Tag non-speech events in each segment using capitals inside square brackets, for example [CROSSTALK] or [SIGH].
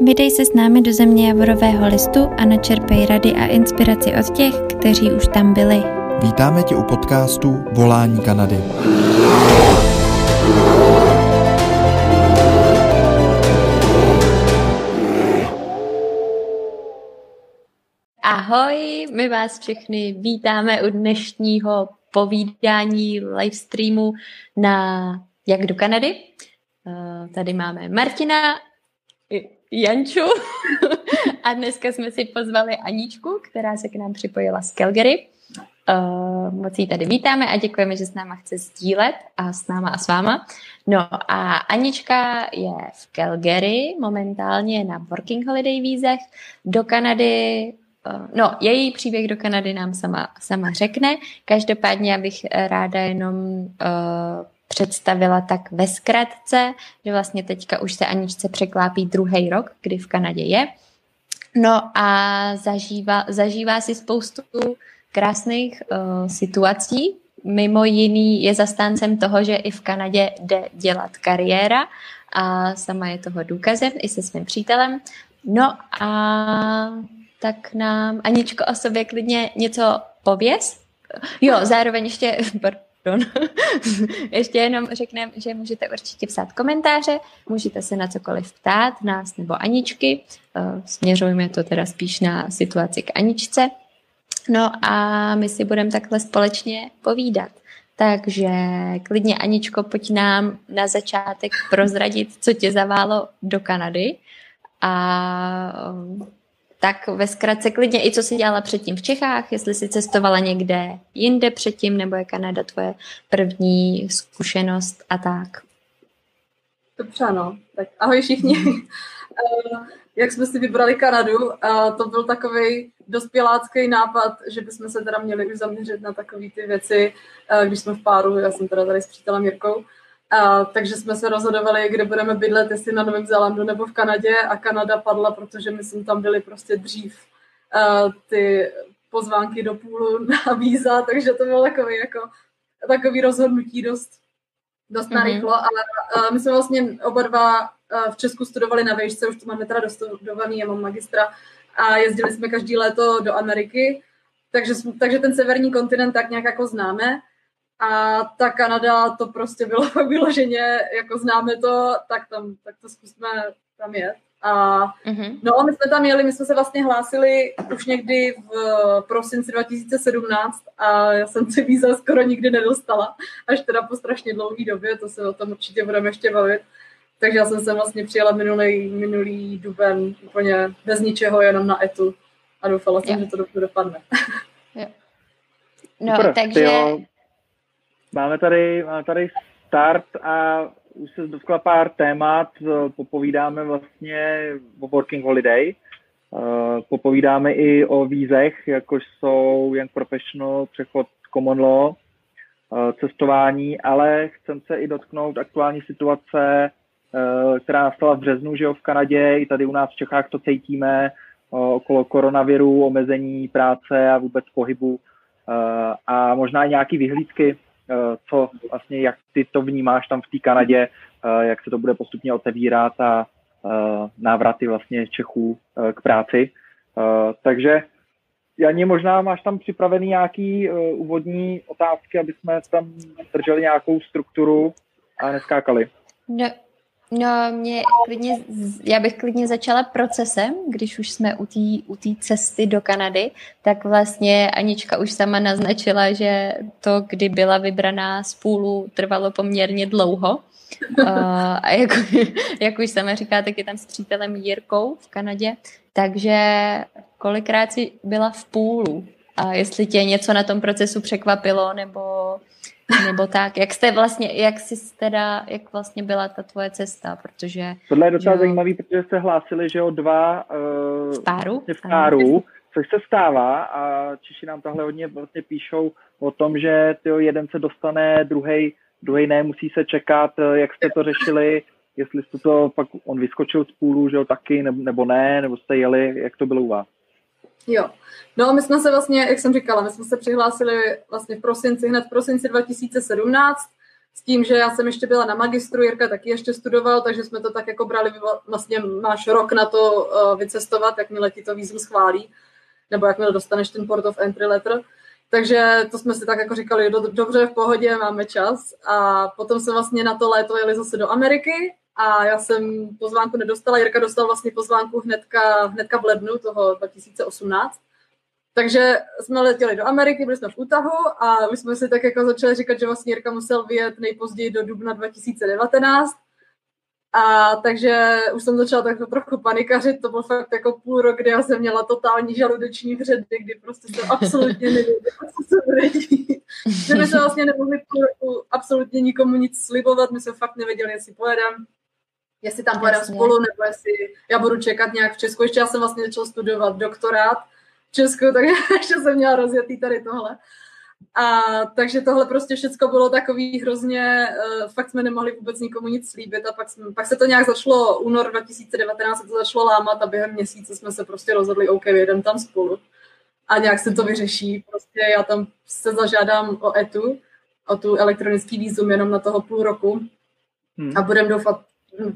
Vydej se s námi do země Javorového listu a načerpej rady a inspiraci od těch, kteří už tam byli. Vítáme tě u podcastu Volání Kanady. Ahoj, my vás všechny vítáme u dnešního povídání livestreamu na Jak do Kanady. Eh, tady máme Martina, Janču [LAUGHS] a dneska jsme si pozvali Aničku, která se k nám připojila z Calgary. Uh, moc ji tady vítáme a děkujeme, že s náma chce sdílet a s náma a s váma. No a Anička je v Calgary, momentálně na Working Holiday vízech do Kanady. Uh, no, její příběh do Kanady nám sama, sama řekne. Každopádně bych ráda jenom uh, představila tak ve zkratce, že vlastně teďka už se Aničce překlápí druhý rok, kdy v Kanadě je. No a zažívá, zažívá si spoustu krásných uh, situací. Mimo jiný je zastáncem toho, že i v Kanadě jde dělat kariéra a sama je toho důkazem i se svým přítelem. No a tak nám Aničko o sobě klidně něco pověz. Jo, zároveň ještě, [LAUGHS] pardon. [LAUGHS] Ještě jenom řekneme, že můžete určitě psát komentáře, můžete se na cokoliv ptát, nás nebo Aničky. Eh, směřujeme to teda spíš na situaci k Aničce. No a my si budeme takhle společně povídat. Takže klidně Aničko, pojď nám na začátek prozradit, co tě zaválo do Kanady a tak ve zkratce klidně i co jsi dělala předtím v Čechách, jestli jsi cestovala někde jinde předtím, nebo je Kanada tvoje první zkušenost a tak. Dobře, no. Tak ahoj všichni. [LAUGHS] Eh, jak jsme si vybrali Kanadu, eh, to byl takový dospělácký nápad, že bychom se teda měli už zaměřit na takové ty věci, eh, když jsme v páru, já jsem teda tady s přítelem Jirkou, a, takže jsme se rozhodovali, kde budeme bydlet, jestli na Novém Zélandu nebo v Kanadě a Kanada padla, protože my jsme tam byli prostě dřív a, ty pozvánky do půlu na víza, takže to bylo takový, jako, takový rozhodnutí dost, dost mm-hmm. narychlo, ale a, my jsme vlastně oba dva a, v Česku studovali na výšce, už to máme teda dostudovaný, já mám magistra a jezdili jsme každý léto do Ameriky, takže, takže ten severní kontinent tak nějak jako známe. A ta Kanada, to prostě bylo [LAUGHS] vyloženě, jako známe to, tak tam, tak to zkusme tam jet. A mm-hmm. no, my jsme tam jeli, my jsme se vlastně hlásili už někdy v prosinci 2017 a já jsem si víza skoro nikdy nedostala, až teda po strašně dlouhé době, to se o tom určitě budeme ještě bavit. Takže já jsem se vlastně přijela minulý, minulý duben úplně bez ničeho, jenom na etu a doufala jsem, že to dobře dopadne. [LAUGHS] No, Super, takže... Jo Máme tady, máme tady start a už se dotkla pár témat, popovídáme vlastně o Working Holiday, eh, popovídáme i o vízech, jakož jsou Young Professional, přechod Common Law, eh, cestování, ale chcem se i dotknout aktuální situace, eh, která nastala v březnu, že jo, v Kanadě, i tady u nás v Čechách to cítíme, okolo koronaviru, omezení práce a vůbec pohybu a možná i nějaký vyhlídky co vlastně, jak ty to vnímáš tam v té Kanadě, eh, jak se to bude postupně otevírat a eh, návraty vlastně Čechů k práci. Takže Janě, možná máš tam připravený nějaký úvodní otázky, aby jsme tam drželi nějakou strukturu a neskákali. No, No, mě klidně, já bych klidně začala procesem, když už jsme u té u cesty do Kanady, tak vlastně Anička už sama naznačila, že to, kdy byla vybraná z půlu, trvalo poměrně dlouho. Uh, a jak, jak už sama říká, tak je tam s přítelem Jirkou v Kanadě. Takže kolikrát si byla v půlu? A jestli tě něco na tom procesu překvapilo, nebo nebo tak, jak jste vlastně, jak jsi teda, jak vlastně byla ta tvoje cesta, protože... Tohle je docela jo, zajímavý, protože jste hlásili, že o dva uh, v páru, vlastně v páru. Což se stává a Češi nám tahle hodně vlastně píšou o tom, že tyjo, jeden se dostane, druhý druhý ne, musí se čekat, eh, jak jste to řešili, jestli jste to pak, on vyskočil z půlu, že jo, taky, nebo ne, nebo jste jeli, jak to bylo u vás? Jo. No my jsme se vlastně, jak jsem říkala, my jsme se přihlásili vlastně v prosinci, hned v prosinci 2017. s tím, že já jsem ještě byla na magistru, Jirka taky ještě studoval, takže jsme to tak jako brali, vlastně máš rok na to uh, vycestovat, jakmile ti to výzum schválí, nebo jakmile dostaneš ten port of entry letter. Takže to jsme si tak jako říkali, do, dobře, v pohodě, máme čas. A potom jsme vlastně na to léto jeli zase do Ameriky a já jsem pozvánku nedostala, Jirka dostal vlastně pozvánku hnedka, hnedka v lednu toho 2018. Takže jsme letěli do Ameriky, byli jsme v Utahu a my jsme si tak jako začali říkat, že vlastně Jirka musel vyjet nejpozději do dubna 2019. A takže už jsem začala tak trochu panikařit, to byl fakt jako půl rok, kdy já jsem měla totální žaludeční vředy, kdy prostě jsem absolutně nevěděla, co se bude. Že my jsme vlastně nemohli půl roku absolutně nikomu nic slibovat, my jsme fakt nevěděli, jestli pojedeme, jestli tam pojedeme spolu, nebo jestli já budu čekat nějak v Česku. Ještě já jsem vlastně začala studovat doktorát, Česku, [LAUGHS] takže ještě jsem měla rozjetý tady tohle. A takže tohle prostě všechno bylo takový hrozně, uh, fakt jsme nemohli vůbec nikomu nic slíbit a pak, jsme, pak se to nějak začalo, únor 2019 se to začalo lámat a během měsíce jsme se prostě rozhodli, OK, jedem tam spolu a nějak se to vyřeší. Prostě já tam se zažádám o ETU, o tu elektronický výzum jenom na toho půl roku hmm. a budeme doufat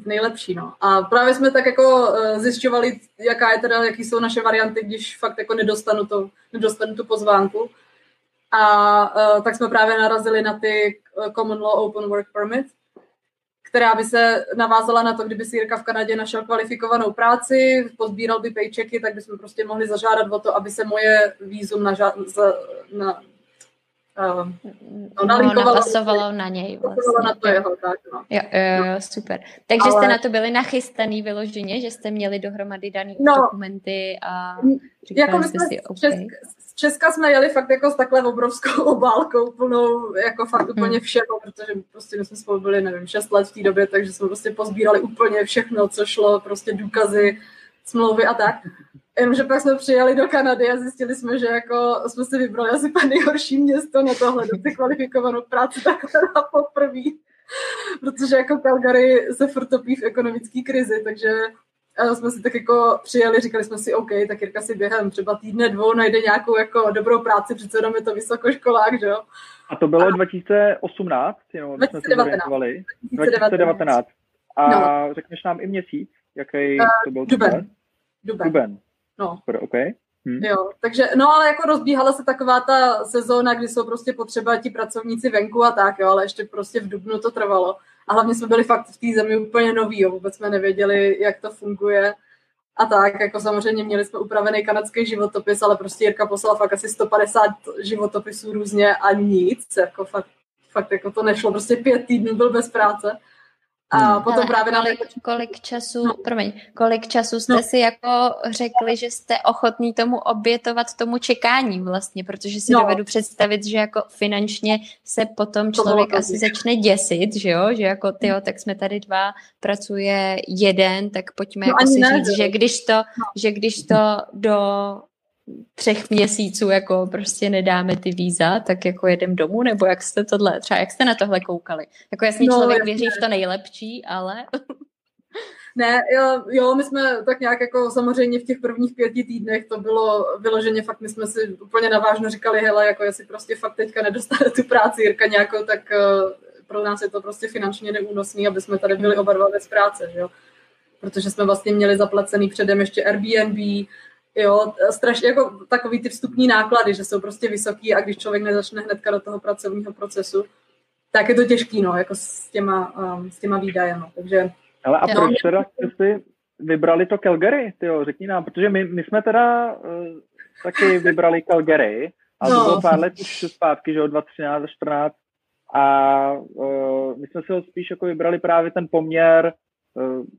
nejlepší, no. A právě jsme tak jako uh, zjišťovali, jaká je teda, jaký jsou naše varianty, když fakt jako nedostanu, to, nedostanu tu pozvánku. A uh, tak jsme právě narazili na ty eh, Common Law Open Work Permit, která by se navázala na to, kdyby si Jirka v Kanadě našel kvalifikovanou práci, pozbíral by paychecky, tak bychom prostě mohli zažádat o to, aby se moje výzum na, na, na Uh, no, napasovalo na něj vlastně. na to jeho, tak, no. Jo, jo, jo, super. Takže Ale... jste na to byli nachystaný vyloženě, že jste měli dohromady daný no, dokumenty a říkali jako jste si, OK. Česk, z Česka jsme jeli fakt jako s takhle obrovskou [LAUGHS] obálkou, plnou jako fakt hmm. úplně všeho, protože prostě my jsme spolu byli, nevím, 6 let v té době, takže jsme prostě pozbírali úplně všechno, co šlo, prostě důkazy, smlouvy a tak. Jenomže pak jsme přijeli do Kanady a zjistili jsme, že jako jsme si vybrali asi pan nejhorší město na tohle, do ty kvalifikovanou práci takhle na poprvé. Protože jako Calgary se furt topí v ekonomické krizi, takže jsme si tak jako přijeli, říkali jsme si, OK, tak Jirka si během třeba týdne, dvou najde nějakou jako dobrou práci, přece jenom je to vysokoškolák, že jo. A to bylo a... 2018, jenom 2019. 2019. 2019. A no. řekneš nám i měsíc, jaký uh, to byl? Duben. Duben. Duben. No. Super, OK. Hm. Jo, takže, no ale jako rozbíhala se taková ta sezóna, kdy jsou prostě potřeba ti pracovníci venku a tak, jo, ale ještě prostě v Dubnu to trvalo. A hlavně jsme byli fakt v té zemi úplně noví, jo, vůbec jsme nevěděli, jak to funguje. A tak, jako samozřejmě měli jsme upravený kanadský životopis, ale prostě Jirka poslala fakt asi 150 životopisů různě a nic, jako fakt, fakt jako to nešlo, prostě pět týdnů byl bez práce. A hmm. potom Ale právě kolik, nám... kolik času, no. promiň, kolik času jste no. si jako řekli, že jste ochotný tomu obětovat tomu čekání vlastně, protože si no. dovedu představit, že jako finančně se potom člověk asi začne děsit, že jo, že jako tyjo, tak jsme tady dva, pracuje jeden, tak pojďme no, jako si ne, říct, že když to, no. že když to do třech měsíců jako prostě nedáme ty víza, tak jako jedem domů, nebo jak jste tohle, třeba jak jste na tohle koukali? Jako jasně no, člověk jasně. věří v to nejlepší, ale... [LAUGHS] Ne, jo, jo, my jsme tak nějak jako samozřejmě v těch prvních pěti týdnech to bylo vyloženě fakt, my jsme si úplně navážno říkali, hele, jako jestli prostě fakt teďka nedostane tu práci Jirka nějakou, tak uh, pro nás je to prostě finančně neúnosný, aby jsme tady byli oba dva bez práce, že jo. Protože jsme vlastně měli zaplacený předem ještě Airbnb, Jo, strašně jako takový ty vstupní náklady, že jsou prostě vysoký a když člověk nezačne hnedka do toho pracovního procesu, tak je to těžký, no, jako s těma, um, s těma výdajem. Takže... Ale a proč teda jste si vybrali to Calgary, tyjo, řekni nám, protože my, my jsme teda uh, taky vybrali Calgary, ale no. to bylo pár let už zpátky, že jo, 2013 2014 a uh, my jsme si ho spíš jako vybrali právě ten poměr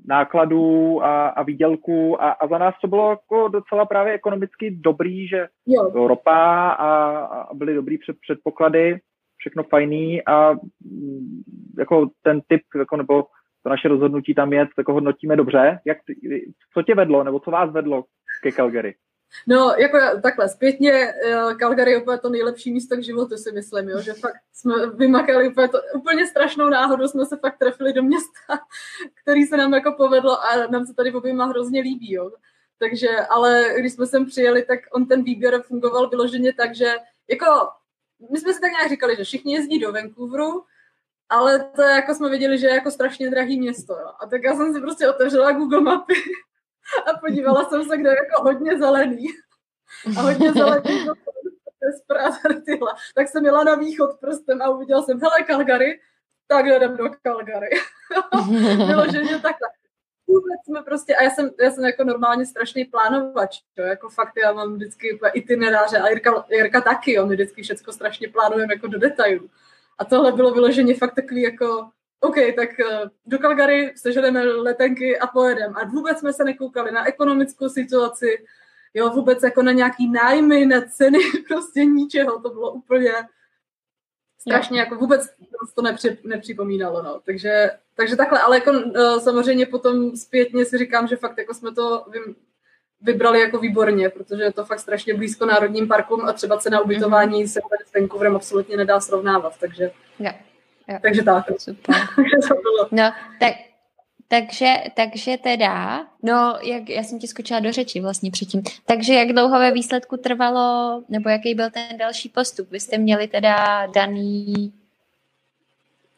nákladů a, a výdělků a, a za nás to bylo jako docela právě ekonomicky dobrý, že jo. ropa a, a byly dobrý před, předpoklady, všechno fajný a mm, jako ten typ, jako, nebo to naše rozhodnutí tam je, jako hodnotíme dobře. Jak, co tě vedlo, nebo co vás vedlo ke Calgary? No, jako takhle, zpětně eh, Calgary je úplně to nejlepší místo k životu, si myslím, jo, že fakt jsme vymakali úplně, to, úplně strašnou náhodu, jsme se fakt trefili do města, který se nám jako povedlo a nám se tady oběma hrozně líbí, jo. Takže, ale když jsme sem přijeli, tak on ten výběr fungoval vyloženě tak, že jako my jsme si tak nějak říkali, že všichni jezdí do Vancouveru, ale to jako jsme viděli, že je jako strašně drahý město. Jo. A tak já jsem si prostě otevřela Google mapy [LAUGHS] a podívala jsem se, kde je jako hodně zelený. A hodně zelený. [LAUGHS] Tak jsem jela na východ prstem a uviděla jsem, hele Calgary, tak jdem do Calgary. [LAUGHS] Vyloženě takhle. Vůbec jsme prostě, a já jsem, já jsem jako normálně strašný plánovač, jo, jako fakt já mám vždycky itineráře a Jirka, Jirka taky, jo, my vždycky všechno strašně plánujeme jako do detailů. A tohle bylo vyloženě fakt takový jako, OK, tak eh, do Calgary seženeme letenky a pojedeme. A vůbec jsme se nekoukali na ekonomickou situaci, jo, vůbec jako na nějaký nájmy, na ceny, [LAUGHS] prostě ničeho, to bylo úplně strašně, jako vůbec to nepři, nepřipomínalo, no. Takže, takže takhle, ale jako uh, samozřejmě potom zpětně si říkám, že fakt jako jsme to vy, vybrali jako výborně, protože je to fakt strašně blízko národním parkům a třeba cena ubytování mm-hmm. se tady s Vancouverem absolutně nedá srovnávat, takže, jo, jo. takže tak. Super. [LAUGHS] no, tak takže, takže teda, no, jak, já jsem ti skočila do řeči vlastně předtím. Takže jak dlouho ve výsledku trvalo, nebo jaký byl ten další postup? Vy jste měli teda daný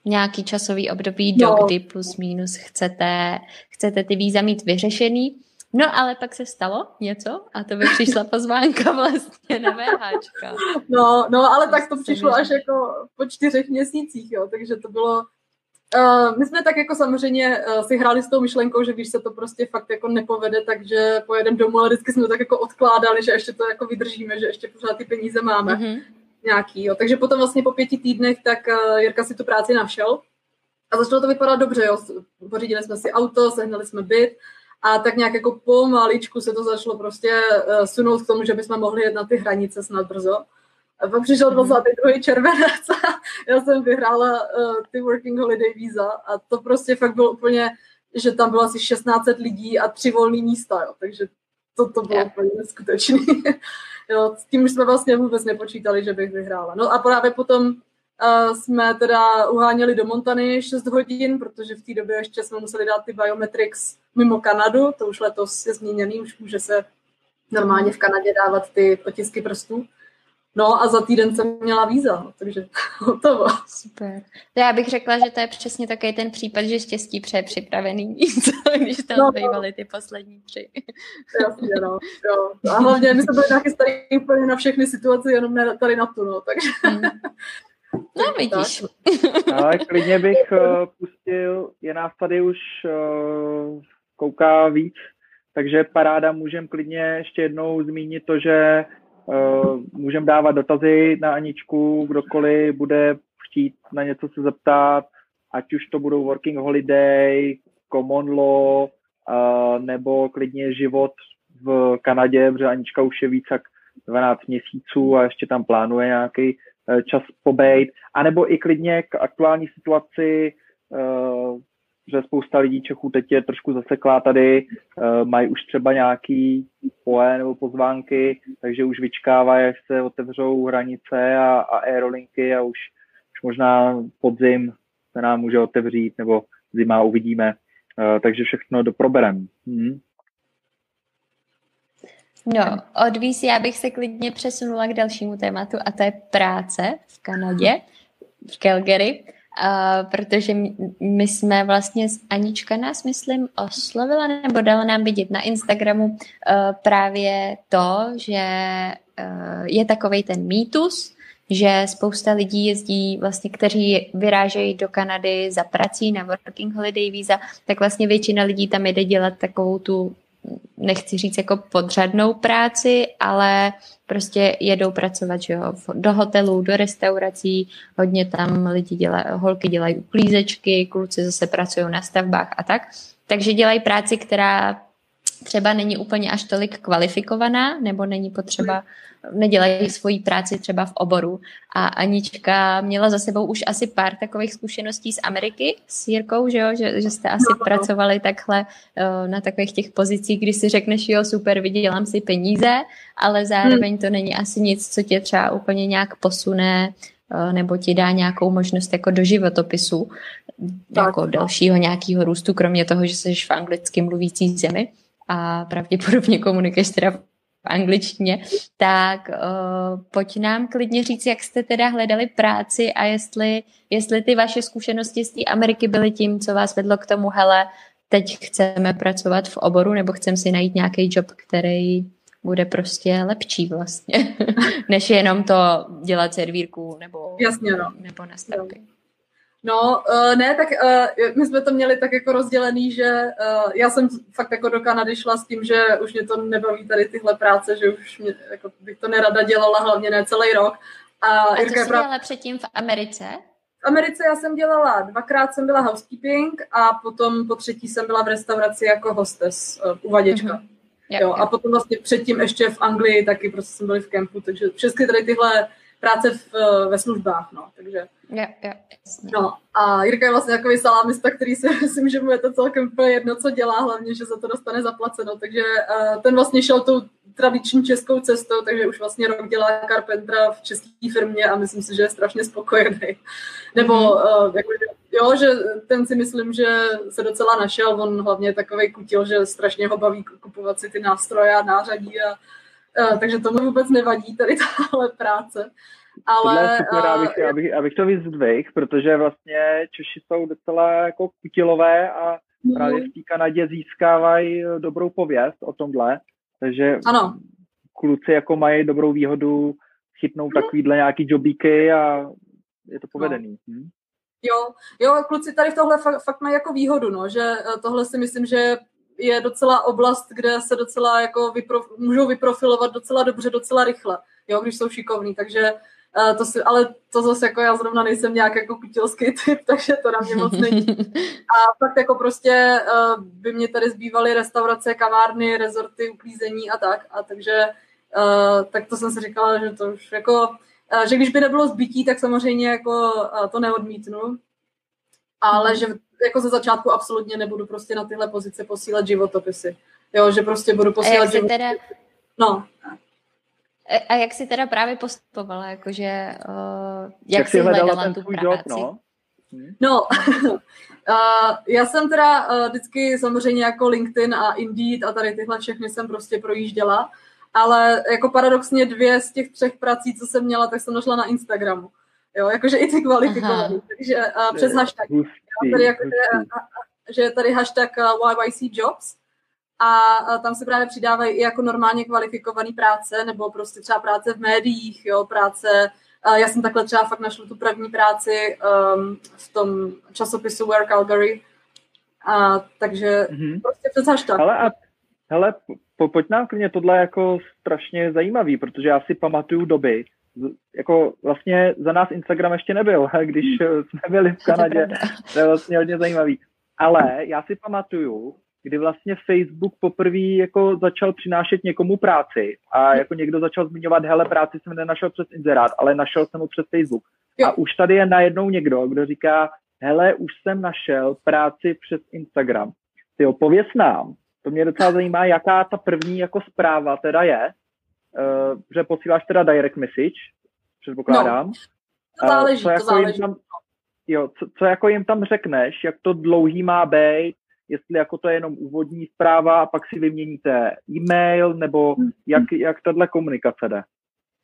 nějaký časový období, no. do kdy plus minus chcete, chcete ty víza mít vyřešený. No ale pak se stalo něco a to by přišla pozvánka [LAUGHS] vlastně na VHčka. No, no ale tak to přišlo až jako po čtyřech měsících, jo, takže to bylo Uh, my jsme tak jako samozřejmě uh, si hráli s tou myšlenkou, že když se to prostě fakt jako nepovede, takže pojedeme domů, ale vždycky jsme to tak jako odkládali, že ještě to jako vydržíme, že ještě pořád ty peníze máme mm-hmm. nějaký. Jo. Takže potom vlastně po pěti týdnech tak uh, Jirka si tu práci našel a začalo to vypadat dobře. Jo. Pořídili jsme si auto, sehnali jsme byt a tak nějak jako pomaličku se to začalo prostě uh, sunout k tomu, že bychom mohli jet na ty hranice snad brzo. A pak přišel 22. Mhm. červenec a já jsem vyhrála uh, ty Working Holiday víza a to prostě fakt bylo úplně, že tam bylo asi 16 lidí a tři volné místa, jo, takže to, to bylo yeah. úplně neskutečný. [LAUGHS] jo, s tím už jsme vlastně vůbec nepočítali, že bych vyhrála. No a právě potom uh, jsme teda uháněli do Montany 6 hodin, protože v té době ještě jsme museli dát ty biometrics mimo Kanadu, to už letos je změněný, už může se normálně v Kanadě dávat ty otisky prstů. No a za týden jsem měla víza, no, takže [LAUGHS] hotovo. Super. To já bych řekla, že to je přesně takový ten případ, že štěstí pře připravený, [LAUGHS] když tam no, bývaly ty poslední tři. Jasně, no. Jo. A hlavně my jsme byli nějaký starý úplně na všechny situace, jenom ne tady na tu, no, takže... Hmm. [LAUGHS] No, vidíš. Ale klidně bych uh, pustil, je nás tady už uh, kouká víc, takže paráda, můžem klidně ještě jednou zmínit to, že můžeme dávat dotazy na Aničku, kdokoliv bude chtít na něco se zeptat, ať už to budou working holiday, common law, uh, nebo klidně život v Kanadě, protože Anička už je víc jak 12 měsíců a ještě tam plánuje nějaký uh, čas pobejt, anebo i klidně k aktuální situaci že spousta lidí Čechů teď je trošku zaseklá tady, uh, mají už třeba nějaký poe nebo pozvánky, takže už vyčkávají, až se otevřou hranice a, a aerolinky a už, už možná podzim se nám může otevřít, nebo zima uvidíme. Uh, takže všechno doproberem. Hmm. No, od já bych se klidně přesunula k dalšímu tématu a to je práce v Kanadě, v Calgary. Uh, protože my jsme vlastně, Anička nás, myslím, oslovila nebo dala nám vidět na Instagramu uh, právě to, že uh, je takový ten mýtus, že spousta lidí jezdí, vlastně, kteří vyrážejí do Kanady za prací na working holiday visa, tak vlastně většina lidí tam jde dělat takovou tu nechci říct jako podřadnou práci, ale prostě jedou pracovat že jo, do hotelů, do restaurací, hodně tam lidi dělají, holky dělají uklízečky, kluci zase pracují na stavbách a tak. Takže dělají práci, která třeba není úplně až tolik kvalifikovaná, nebo není potřeba, nedělají svoji práci třeba v oboru. A Anička měla za sebou už asi pár takových zkušeností z Ameriky s Jirkou, že, jo? Že, že jste asi no, pracovali takhle uh, na takových těch pozicích, kdy si řekneš, jo, super, vydělám si peníze, ale zároveň to není asi nic, co tě třeba úplně nějak posune uh, nebo ti dá nějakou možnost jako do životopisu, tak. jako dalšího nějakého růstu, kromě toho, že jsi v anglicky mluvící zemi a pravděpodobně komunikuješ teda angličtině, tak uh, pojď nám klidně říct, jak jste teda hledali práci a jestli, jestli ty vaše zkušenosti z té Ameriky byly tím, co vás vedlo k tomu, hele, teď chceme pracovat v oboru nebo chceme si najít nějaký job, který bude prostě lepší vlastně, [LAUGHS] než jenom to dělat servírku nebo, Jasně, no. nebo na stavbě. No, uh, ne, tak uh, my jsme to měli tak jako rozdělený, že uh, já jsem fakt jako do Kanady šla s tím, že už mě to nebaví tady tyhle práce, že už mě, jako bych to nerada dělala, hlavně ne celý rok. A, a to jsi dělala předtím v Americe? V Americe já jsem dělala, dvakrát jsem byla housekeeping a potom po třetí jsem byla v restauraci jako hostess, uh, uvaděčka. Mm-hmm. Jo, jo. A potom vlastně předtím ještě v Anglii taky prostě jsem byla v kempu, takže všechny tady tyhle práce v, ve službách, no, takže. Jo, jasně. No a Jirka je vlastně takový salámista, který [LAUGHS] si myslím, že mu je to celkem úplně jedno, co dělá, hlavně, že za to dostane zaplaceno, takže uh, ten vlastně šel tou tradiční českou cestou, takže už vlastně rok dělá Carpentra v české firmě a myslím si, že je strašně spokojený. [LAUGHS] Nebo uh, jako, jo, že ten si myslím, že se docela našel, on hlavně takový kutil, že strašně ho baví kupovat si ty nástroje a nářadí a uh, takže tomu vůbec nevadí tady tahle práce. Ale, super, uh, abych, abych, abych to vyzdvihl, protože vlastně Češi jsou docela jako kutilové a mm. právě v té Kanadě získávají dobrou pověst o tomhle, takže ano. kluci jako mají dobrou výhodu chytnou mm. takovýhle nějaký jobíky a je to povedený. No. Hm? Jo, jo, kluci tady v tohle fakt, fakt mají jako výhodu, no, že eh, tohle si myslím, že je docela oblast, kde se docela jako vyprof, můžou vyprofilovat docela dobře, docela rychle, jo, když jsou šikovní, takže uh, to si, ale to zase jako já zrovna nejsem nějak jako kutilský [LAUGHS] typ, takže to na mě moc není. [LAUGHS] A fakt jako prostě uh, by mě tady zbývaly restaurace, kavárny, rezorty, uklízení a tak, a takže uh, tak to jsem si říkala, že to už jako že když by nebylo zbytí, tak samozřejmě jako to neodmítnu, ale mhm. že jako ze začátku absolutně nebudu prostě na tyhle pozice posílat životopisy. Jo, že prostě budu posílat a životopisy. Teda... No. A jak jsi teda právě postupovala, jakože uh, jak, jak jsi hledala, hledala ten tu práci? Job, no? Hm? No, uh, [LAUGHS] já jsem teda uh, vždycky samozřejmě jako LinkedIn a Indeed a tady tyhle všechny jsem prostě projížděla ale jako paradoxně dvě z těch třech prací, co jsem měla, tak jsem našla na Instagramu. Jo, jakože i ty kvalifikované. Takže uh, přes hashtag. Hustý, tady jako, že, že je tady hashtag uh, YYC Jobs a uh, tam se právě přidávají i jako normálně kvalifikované práce, nebo prostě třeba práce v médiích, jo, práce uh, já jsem takhle třeba fakt našla tu první práci um, v tom časopisu Where Calgary. A, takže mm-hmm. prostě přes hashtag. Ale a, hele, po, pojď nám klidně tohle jako strašně zajímavý, protože já si pamatuju doby, jako vlastně za nás Instagram ještě nebyl, když [LAUGHS] jsme byli v Kanadě, [LAUGHS] to je vlastně hodně zajímavý. Ale já si pamatuju, kdy vlastně Facebook poprvé jako začal přinášet někomu práci a jako někdo začal zmiňovat, hele, práci jsem nenašel přes inzerát, ale našel jsem ho přes Facebook. A už tady je najednou někdo, kdo říká, hele, už jsem našel práci přes Instagram. Ty pověs nám, to mě docela zajímá, jaká ta první jako zpráva teda je, uh, že posíláš teda direct message, předpokládám. No, to záleží, uh, co jako to záleží. Tam, jo, co, co jako jim tam řekneš, jak to dlouhý má být, jestli jako to je jenom úvodní zpráva a pak si vyměníte e-mail, nebo jak, jak tahle komunikace jde?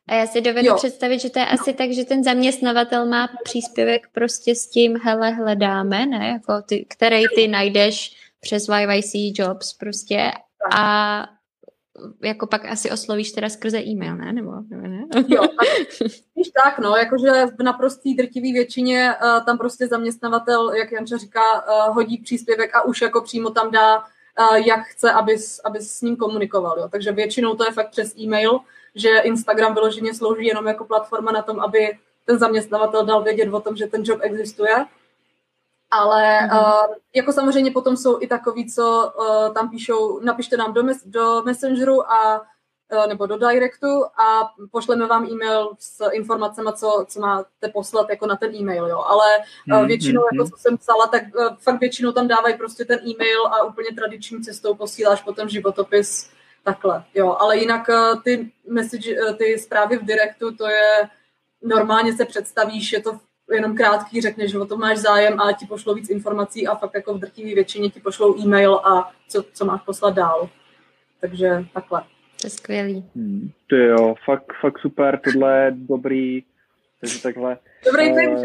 A já si dovedu jo. představit, že to je asi tak, že ten zaměstnavatel má příspěvek prostě s tím, hele, hledáme, ne, jako ty, který ty najdeš přes YYC Jobs prostě a jako pak asi oslovíš teda skrze e-mail, ne? Nebo, ne? Jo, [LAUGHS] tak, víš tak, no, jakože v naprostý drtivý většině uh, tam prostě zaměstnavatel, jak Janča říká, uh, hodí příspěvek a už jako přímo tam dá, uh, jak chce, aby, aby s ním komunikoval, jo. Takže většinou to je fakt přes e-mail, že Instagram vyloženě slouží jenom jako platforma na tom, aby ten zaměstnavatel dal vědět o tom, že ten job existuje ale mm-hmm. uh, jako samozřejmě potom jsou i takový, co uh, tam píšou, napište nám do, mes- do Messengeru a uh, nebo do Directu a pošleme vám e-mail s informacemi, co, co máte poslat jako na ten e-mail, jo. Ale uh, většinou, mm-hmm. jako co jsem psala, tak uh, fakt většinou tam dávají prostě ten e-mail a úplně tradiční cestou posíláš potom životopis takhle, jo. Ale jinak uh, ty, message, uh, ty zprávy v Directu, to je normálně se představíš, je to jenom krátký řekneš, že o tom máš zájem a ti pošlou víc informací a fakt jako v drtivé většině ti pošlou e-mail a co, co máš poslat dál. Takže takhle. To je skvělý. Hmm, ty jo, fakt, fakt super, tohle je dobrý, takže takhle. Dobrý uh,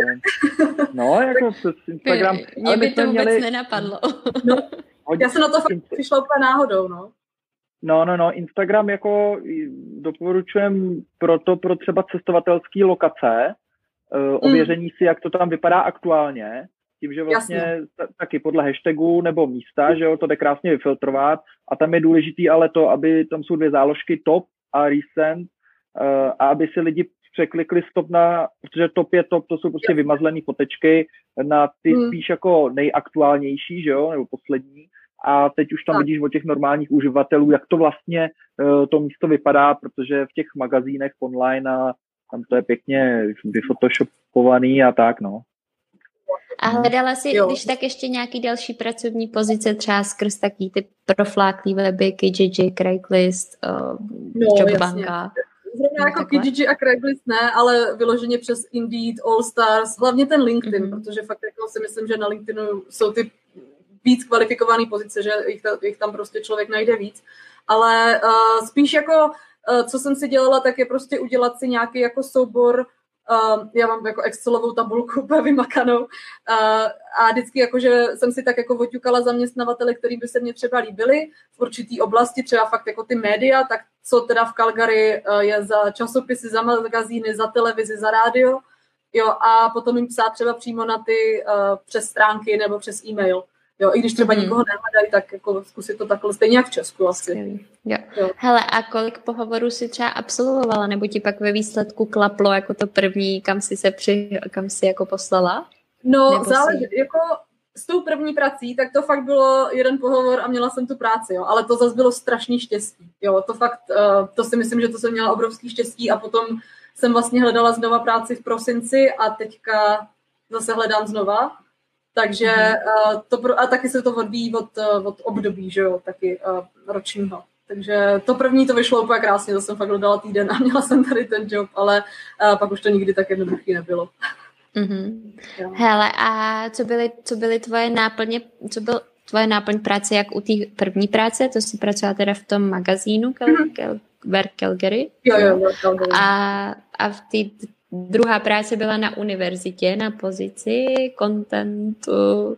No, jako přes Instagram. Mě by to vůbec měli... nenapadlo. [LAUGHS] No, já jsem na to fakt přišla úplně náhodou, no. No, no, no, Instagram jako doporučujem proto pro třeba cestovatelské lokace, ověření si, jak to tam vypadá aktuálně, tím, že vlastně t- taky podle hashtagu nebo místa, že jo, to jde krásně vyfiltrovat a tam je důležitý ale to, aby tam jsou dvě záložky top a recent uh, a aby si lidi překlikli stop na, protože top je top, to jsou prostě vymazlené fotečky na ty hmm. spíš jako nejaktuálnější, že jo, nebo poslední a teď už tam tak. vidíš od těch normálních uživatelů, jak to vlastně uh, to místo vypadá, protože v těch magazínech online a tam to je pěkně vyfotoshopovaný a tak, no. A hledala si, jo. když tak ještě nějaký další pracovní pozice, třeba skrz taký ty profláklý weby, Kijiji, Craigslist, uh, no, Jobbanka. Zrovna jako Kijiji a Craigslist ne, ale vyloženě přes Indeed, All Stars, hlavně ten LinkedIn, mm-hmm. protože fakt jako si myslím, že na LinkedInu jsou ty víc kvalifikované pozice, že jich, ta, jich tam prostě člověk najde víc. Ale uh, spíš jako, uh, co jsem si dělala, tak je prostě udělat si nějaký jako soubor Uh, já mám jako Excelovou tabulku [LAUGHS] úplně vymakanou uh, a vždycky jako, že jsem si tak jako oťukala zaměstnavatele, který by se mě třeba líbili v určitý oblasti, třeba fakt jako ty média, tak co teda v Calgary uh, je za časopisy, za magazíny, za televizi, za rádio, jo, a potom jim psát třeba přímo na ty přes stránky nebo přes e-mail. Jo, i když třeba mm. nikoho nehledají, tak jako zkusit to takhle stejně jak v Česku asi. Jo. jo. Hele, a kolik pohovorů si třeba absolvovala, nebo ti pak ve výsledku klaplo jako to první, kam si se při, kam si jako poslala? No, nebo záleží, si... jako s tou první prací, tak to fakt bylo jeden pohovor a měla jsem tu práci, jo. ale to zase bylo strašný štěstí. Jo. To fakt, uh, to si myslím, že to jsem měla obrovský štěstí a potom jsem vlastně hledala znova práci v prosinci a teďka zase hledám znova. Takže uh, to pro, a taky se to odvíjí od, uh, od období, že jo, taky uh, ročního. Takže to první to vyšlo úplně krásně, to jsem fakt dodala týden a [LAUGHS] měla jsem tady ten job, ale uh, pak už to nikdy tak jednoduchý nebylo. Mm-hmm. Hele, a co byly, co byly tvoje náplně, co byl tvoje náplň práce, jak u té první práce, to jsi pracovala teda v tom magazínu Kel, mm-hmm. Kel, Calgary? Jo, jo, Calgary. A, a v té Druhá práce byla na univerzitě na pozici content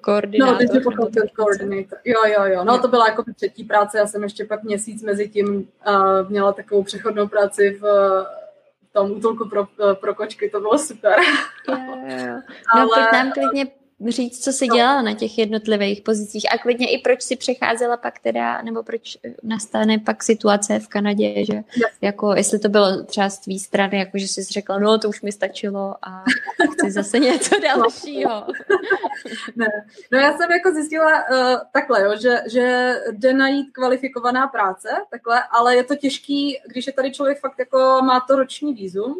koordinátor. No, teď content coordinator. Jo, jo, jo. No, to byla jako třetí práce. Já jsem ještě pak měsíc mezi tím uh, měla takovou přechodnou práci v, v tom útulku pro, pro kočky. To bylo super. Jo, jo. No, [LAUGHS] Ale... pojď nám klidně říct, co jsi dělala na těch jednotlivých pozicích a klidně i proč si přecházela pak teda, nebo proč nastane pak situace v Kanadě, že yes. jako jestli to bylo třeba z tvý strany, jako že jsi řekla, no to už mi stačilo a chci zase něco [LAUGHS] dalšího. [LAUGHS] ne. No já jsem jako zjistila uh, takhle, jo, že, že jde najít kvalifikovaná práce, takhle, ale je to těžký, když je tady člověk fakt jako má to roční výzum,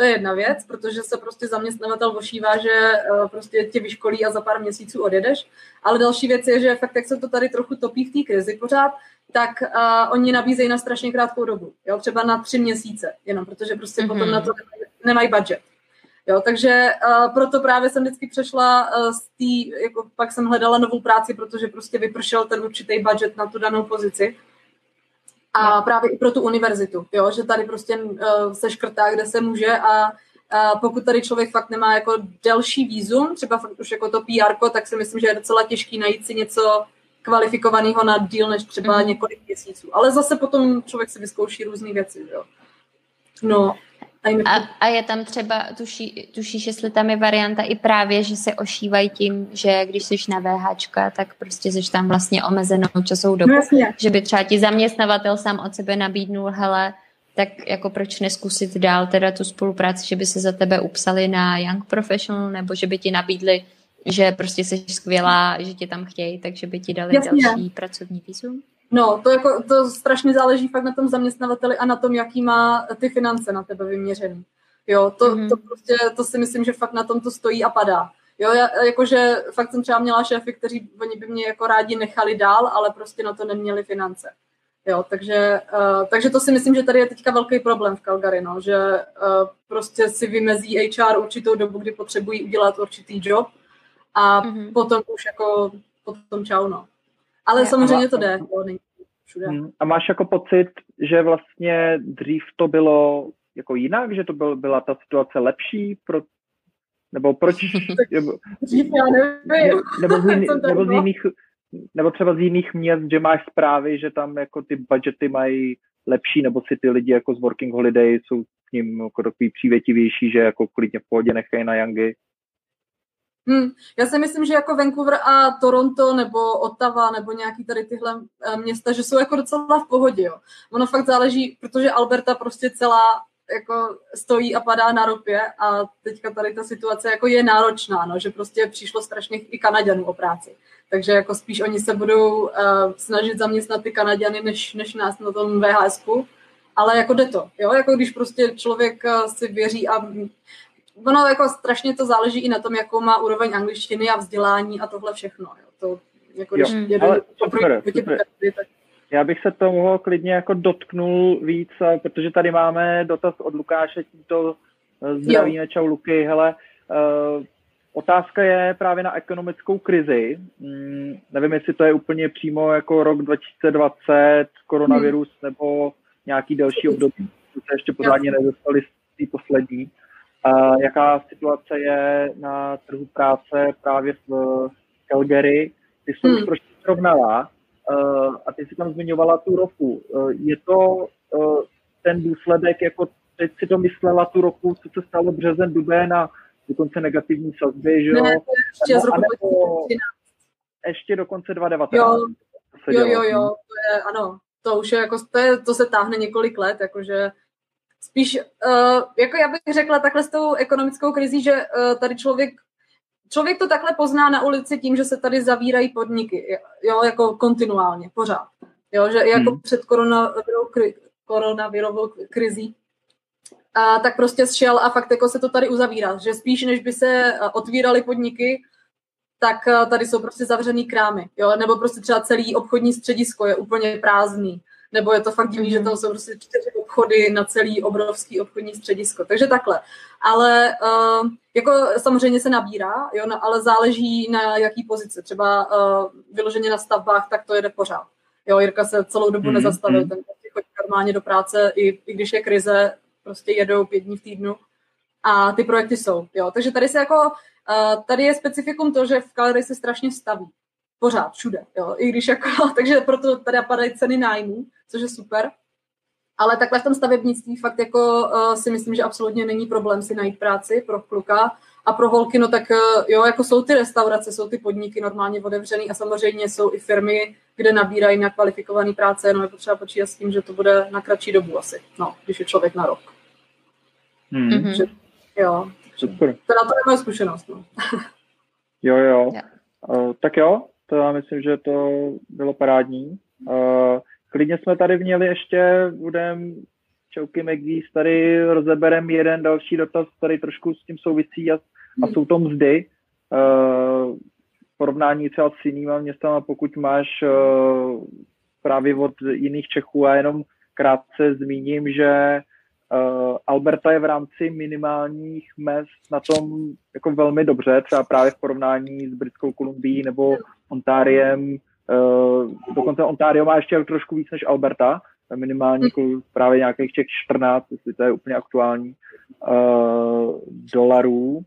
to je jedna věc, protože se prostě zaměstnavatel ošívá, že eh, prostě tě vyškolí a za pár měsíců odjedeš. Ale další věc je, že fakt, jak se to tady trochu topí v té krizi pořád, tak uh, oni nabízejí na strašně krátkou dobu. Jo? Třeba na tři měsíce, jenom protože prostě mm-hmm. potom na to nemají budget. Jo, takže uh, proto právě jsem vždycky přešla uh, z té, jako pak jsem hledala novou práci, protože prostě vypršel ten určitý budget na tu danou pozici. A no. právě i pro tu univerzitu, jo, že tady prostě uh, se škrtá, kde se může a uh, pokud tady člověk fakt nemá jako delší výzum, třeba fakt už jako to PR, tak si myslím, že je docela těžký najít si něco kvalifikovaného na díl než třeba mm-hmm. několik měsíců. Ale zase potom člověk si vyzkouší různé věci, jo. No, a, a je tam třeba, tuší, tušíš, jestli tam je varianta i právě, že se ošívají tím, že když jsi na VHčka, tak prostě jsi tam vlastně omezenou časovou dobu. No, že by třeba ti zaměstnavatel sám od sebe nabídnul, hele, tak jako proč neskusit dál teda tu spolupráci, že by se za tebe upsali na Young Professional, nebo že by ti nabídli, že prostě jsi skvělá, že tě tam chtějí, takže by ti dali Jasně. další pracovní výzum? No, to, jako, to strašně záleží fakt na tom zaměstnavateli a na tom, jaký má ty finance na tebe vyměřený. Jo, to, mm-hmm. to prostě, to si myslím, že fakt na tom to stojí a padá. Jo, já, jakože fakt jsem třeba měla šéfy, kteří oni by mě jako rádi nechali dál, ale prostě na to neměli finance. Jo, takže, uh, takže to si myslím, že tady je teďka velký problém v Calgary, no, že uh, prostě si vymezí HR určitou dobu, kdy potřebují udělat určitý job a mm-hmm. potom už jako potom čau, no. Ale samozřejmě to jde. To není všude. Hmm. A máš jako pocit, že vlastně dřív to bylo jako jinak, že to byl, byla ta situace lepší pro, nebo proč? [LAUGHS] Nebo, já nevím. Nebo, z jiný, nebo, z [LAUGHS] jiných, nebo třeba z jiných měst, že máš zprávy, že tam jako ty budgety mají lepší, nebo si ty lidi jako z Working Holiday jsou k ním jako takový přívětivější, že jako klidně v pohodě nechají na Yangy. Hmm. Já si myslím, že jako Vancouver a Toronto nebo Ottawa nebo nějaký tady tyhle eh, města, že jsou jako docela v pohodě. Jo. Ono fakt záleží, protože Alberta prostě celá jako stojí a padá na ropě a teďka tady ta situace jako je náročná, no, že prostě přišlo strašně i Kanaďanů o práci. Takže jako spíš oni se budou uh, snažit zaměstnat ty Kanaďany, než, než nás na tom VHS. Ale jako jde to, jo, jako když prostě člověk uh, si věří a ono jako strašně to záleží i na tom, jakou má úroveň angličtiny a vzdělání a tohle všechno, jo. To, jako když jo, jedu ale super, super. tak já bych se toho klidně jako dotknul víc, protože tady máme dotaz od Lukáše, tímto eh, zdravíme, čau Luky, hele, uh, otázka je právě na ekonomickou krizi. Hmm, nevím, jestli to je úplně přímo jako rok 2020, koronavirus hmm. nebo nějaký další období, to se ještě pořádně nedostali z té poslední. Jaká situace je na trhu práce právě v Calgary? Ty jsi hmm. už trošku srovnala, Uh, a ty si tam zmiňovala tu ropu. Uh, je to uh, ten důsledek, jako teď si to myslela tu roku, co se stalo březen, duben a dokonce negativní sazby, že jo? Ne, ještě z roku ještě do konce 2019. Jo, jo, jo, jo, to je, ano, to už je jako, to, je, to se táhne několik let, jakože spíš, uh, jako já bych řekla takhle s tou ekonomickou krizí, že uh, tady člověk člověk to takhle pozná na ulici tím, že se tady zavírají podniky, jo, jako kontinuálně, pořád. Jo, že jako hmm. před koronavirovou, kri, koronavirovou krizí, a tak prostě šel a fakt jako se to tady uzavírá, že spíš než by se otvíraly podniky, tak tady jsou prostě zavřený krámy, jo, nebo prostě třeba celý obchodní středisko je úplně prázdný nebo je to fakt divný, že tam jsou prostě čtyři obchody na celý obrovský obchodní středisko. Takže takhle. Ale uh, jako samozřejmě se nabírá, jo, no, ale záleží na jaký pozici. Třeba uh, vyloženě na stavbách, tak to jede pořád. Jo, Jirka se celou dobu mm, nezastavil, mm. ten prostě chodí normálně do práce, i, i když je krize, prostě jedou pět dní v týdnu a ty projekty jsou. Jo. Takže tady se jako, uh, tady je specifikum to, že v Calgary se strašně staví pořád, všude, jo, i když jako, [LAUGHS] takže proto tady padají ceny nájmu, což je super, ale takhle v tom stavebnictví fakt jako uh, si myslím, že absolutně není problém si najít práci pro kluka a pro holky, no tak uh, jo, jako jsou ty restaurace, jsou ty podniky normálně otevřený a samozřejmě jsou i firmy, kde nabírají na kvalifikovaný práce, jenom je potřeba počítat s tím, že to bude na kratší dobu asi, no, když je člověk na rok. Hmm. Mm-hmm. Že, jo. Super. Teda to je moje zkušenost, no. [LAUGHS] jo, jo. Yeah. Uh, tak jo, to já myslím, že to bylo parádní. Uh, klidně jsme tady měli ještě, budem Čauky McGee's, tady rozeberem jeden další dotaz, který trošku s tím souvisí a, a jsou to mzdy. Uh, porovnání třeba s jinýma městama, pokud máš uh, právě od jiných Čechů a jenom krátce zmíním, že Uh, Alberta je v rámci minimálních mest na tom jako velmi dobře, třeba právě v porovnání s Britskou Kolumbií nebo Ontáriem. Uh, dokonce Ontario má ještě trošku víc než Alberta, minimální jako právě nějakých těch 14, jestli to je úplně aktuální, uh, dolarů.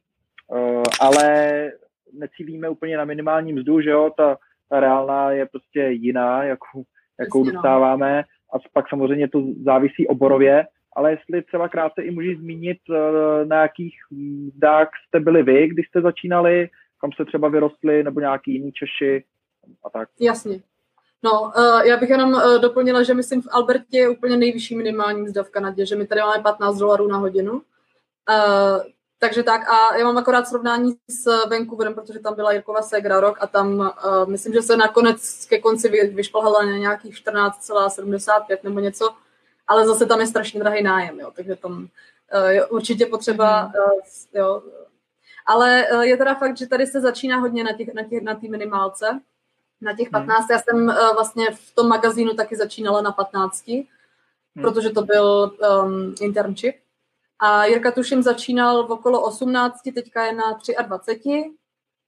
Uh, ale necílíme úplně na minimální mzdu, že jo, ta, ta reálná je prostě jiná, jakou, jakou no. dostáváme a pak samozřejmě to závisí oborově, ale jestli třeba krátce i můžeš zmínit, eh, na jakých mzdách jste byli vy, když jste začínali, kam se třeba vyrostli, nebo nějaký jiný Češi a tak. Jasně. No, uh, já bych jenom uh, doplnila, že myslím v Albertě je úplně nejvyšší minimální mzda v Kanadě, že my tady máme 15 dolarů na hodinu. Uh, takže tak a já mám akorát srovnání s Vancouverem, protože tam byla Jirkova Segra rok a tam uh, myslím, že se nakonec ke konci vyšplhala na nějakých 14,75 nebo něco ale zase tam je strašně drahý nájem, jo, takže tam uh, je určitě potřeba, uh, jo, ale uh, je teda fakt, že tady se začíná hodně na těch, na těch, na minimálce, na těch 15. Hmm. Já jsem uh, vlastně v tom magazínu taky začínala na 15, hmm. protože to byl um, internship. A Jirka tuším začínal v okolo 18, teďka je na 23.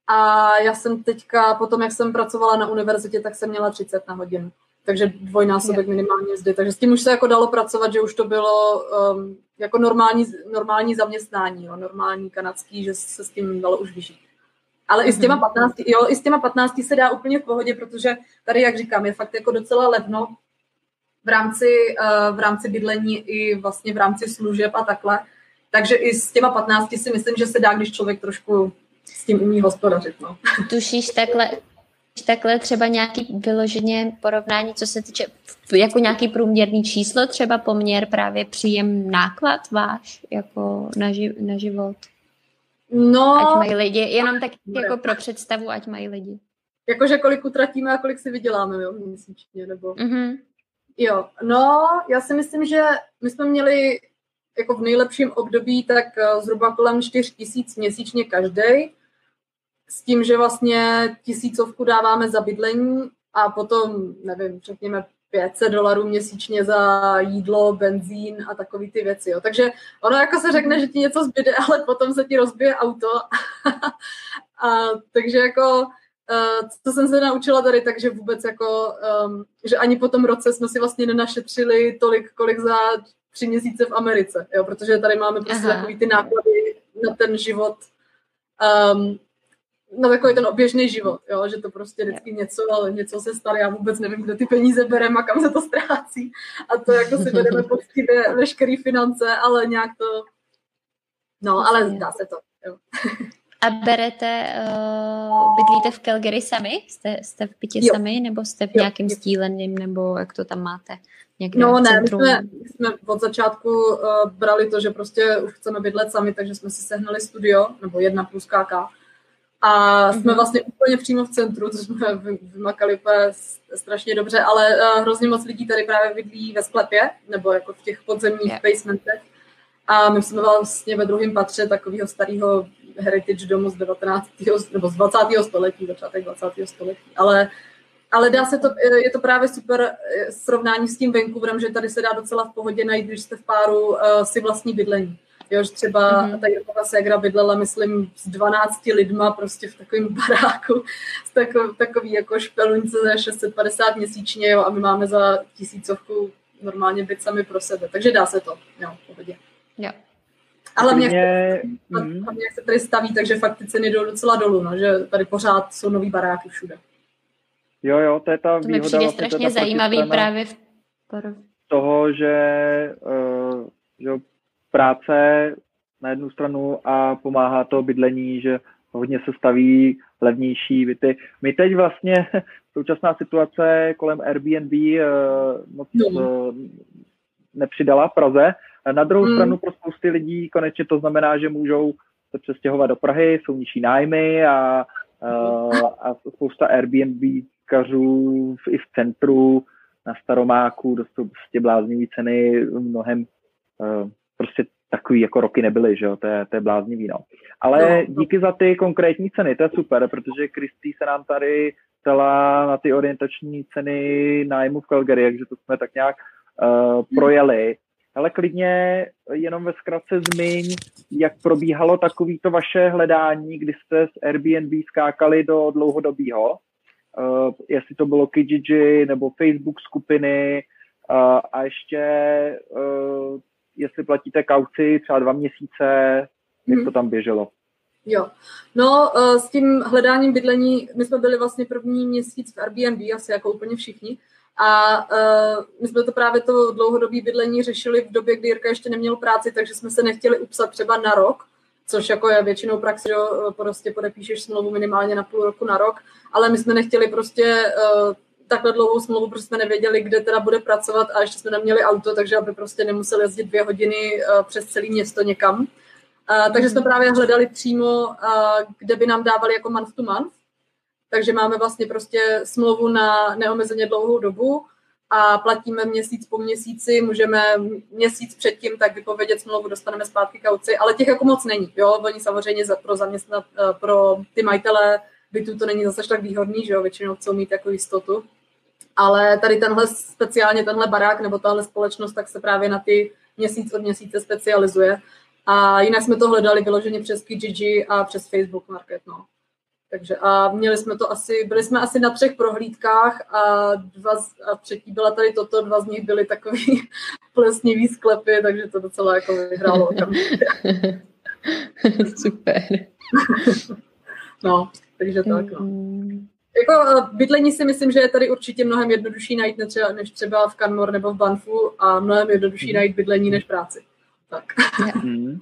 A já jsem teďka, potom jak jsem pracovala na univerzitě, tak jsem měla 30 na hodinu. takže dvojnásobek minimálně zde. Takže s tím už se jako dalo pracovat, že už to bylo um, jako normální, normální zaměstnání, jo, normální kanadský, že se s tím dalo už vyžít. Ale i s těma 15, mhm. jo, i s těma 15 se dá úplně v pohodě, protože tady, jak říkám, je fakt jako docela levno v rámci, uh, v rámci bydlení i vlastně v rámci služeb a takhle. Takže i s těma 15 si myslím, že se dá, když člověk trošku s tím umí hospodařit. No. Tušíš takhle, takhle třeba nějaký vyloženě porovnání, co se týče jako nějaký průměrný číslo, třeba poměr právě příjem náklad váš jako na, ži, na život? No, ať mají lidi, jenom tak jako pro představu, ať mají lidi. Jakože kolik utratíme a kolik si vyděláme, jo, měsíčně, nebo... Mm-hmm. Jo, no, já si myslím, že my jsme měli jako v nejlepším období tak eh, zhruba kolem 4 tisíc měsíčně každý, s tím, že vlastně tisícovku dáváme za bydlení a potom, nevím, řekněme 500 dolarů měsíčně za jídlo, benzín a takové ty věci. Jo. Takže ono jako se řekne, že ti něco zbyde, [LAUGHS] ale potom se ti rozbije auto. [LAUGHS] a, takže jako uh, co jsem se naučila tady, takže vůbec jako, um, že ani po tom roce jsme si vlastně nenašetřili tolik, kolik za tři měsíce v Americe, jo, protože tady máme prostě Aha. takový ty náklady na ten život um, na takový ten oběžný život, jo? že to prostě vždycky něco, ale něco se stane, já vůbec nevím, kde ty peníze bereme a kam se to ztrácí. A to jako si bereme [LAUGHS] poctivě veškeré finance, ale nějak to, no, ale dá se to. Jo. A berete, uh, bydlíte v Calgary sami? Jste, jste v bytě jo. sami, nebo jste v jo. nějakém nebo jak to tam máte? Někde no ne, my jsme, my jsme od začátku uh, brali to, že prostě už chceme bydlet sami, takže jsme si sehnali studio, nebo jedna plus KK a jsme mhm. vlastně úplně přímo v centru, což jsme vymakali úplně strašně dobře, ale uh, hrozně moc lidí tady právě bydlí ve sklepě, nebo jako v těch podzemních yeah. basementech. A my jsme vlastně ve druhém patře takového starého heritage domu z 19. nebo z 20. století, začátek 20. století. Ale, ale dá se to, je to právě super eh, srovnání s tím Vancouverem, že tady se dá docela v pohodě najít, když jste v páru uh, si vlastní bydlení. Jo, že třeba mm-hmm. ta Jirkova ségra bydlela, myslím, s 12 lidma prostě v takovém [LAUGHS] baráku, s takový, takový jako špelunce za 650 měsíčně, jo, a my máme za tisícovku normálně byt sami pro sebe. Takže dá se to, jo, v pohodě. Jo. Ale mě, mě, mm. jak se tady staví, takže fakt ty ceny jdou docela dolů, no, že tady pořád jsou nový baráky všude. Jo, jo, to je ta to mi přijde vlastně strašně zajímavý právě v toho, že, uh, že práce na jednu stranu a pomáhá to bydlení, že hodně se staví levnější byty. My teď vlastně [LAUGHS] současná situace kolem Airbnb uh, moc uh, nepřidala v Praze. Na druhou mm. stranu pro spousty lidí konečně to znamená, že můžou se přestěhovat do Prahy, jsou nižší nájmy a, uh, a spousta Airbnb-kařů i v centru na Staromáku dostou prostě bláznivý ceny mnohem prostě takový jako roky nebyly, že jo, to je, to je bláznivý, no. Ale no, no. díky za ty konkrétní ceny, to je super, protože Kristý se nám tady ptala na ty orientační ceny nájmu v Calgary, takže to jsme tak nějak uh, projeli. Ale klidně jenom ve zkratce zmiň, jak probíhalo takovýto vaše hledání, kdy jste z Airbnb skákali do dlouhodobého. Uh, jestli to bylo Kijiji nebo Facebook skupiny uh, a ještě uh, jestli platíte kauci třeba dva měsíce, jak to mhm. tam běželo? Jo, no eh, s tím hledáním bydlení, my jsme byli vlastně první měsíc v Airbnb, asi jako úplně všichni, a uh, my jsme to právě to dlouhodobé bydlení řešili v době, kdy Jirka ještě neměl práci, takže jsme se nechtěli upsat třeba na rok, což jako je většinou praxi, že prostě podepíšeš smlouvu minimálně na půl roku na rok, ale my jsme nechtěli prostě uh, takhle dlouhou smlouvu, protože jsme nevěděli, kde teda bude pracovat a ještě jsme neměli auto, takže aby prostě nemuseli jezdit dvě hodiny uh, přes celé město někam. Uh, takže jsme právě hledali přímo, uh, kde by nám dávali jako month to month. Takže máme vlastně prostě smlouvu na neomezeně dlouhou dobu a platíme měsíc po měsíci, můžeme měsíc předtím tak vypovědět smlouvu, dostaneme zpátky kauci, ale těch jako moc není. Jo? Oni samozřejmě pro zaměstnat, pro ty majitele bytů to není zase tak výhodný, že jo? většinou chcou mít jako jistotu. Ale tady tenhle speciálně tenhle barák nebo tahle společnost tak se právě na ty měsíc od měsíce specializuje. A jinak jsme to hledali vyloženě přes Kijiji a přes Facebook Market. No. Takže a měli jsme to asi, byli jsme asi na třech prohlídkách a, dva, a třetí byla tady toto, dva z nich byly takový [LAUGHS] plesnivý sklepy, takže to docela jako vyhrálo. [LAUGHS] Super. no, takže tak. No. Jako bydlení si myslím, že je tady určitě mnohem jednodušší najít netřeba, než třeba v Canmore nebo v Banfu a mnohem jednodušší najít bydlení než práci. Tak. [LAUGHS] Mm.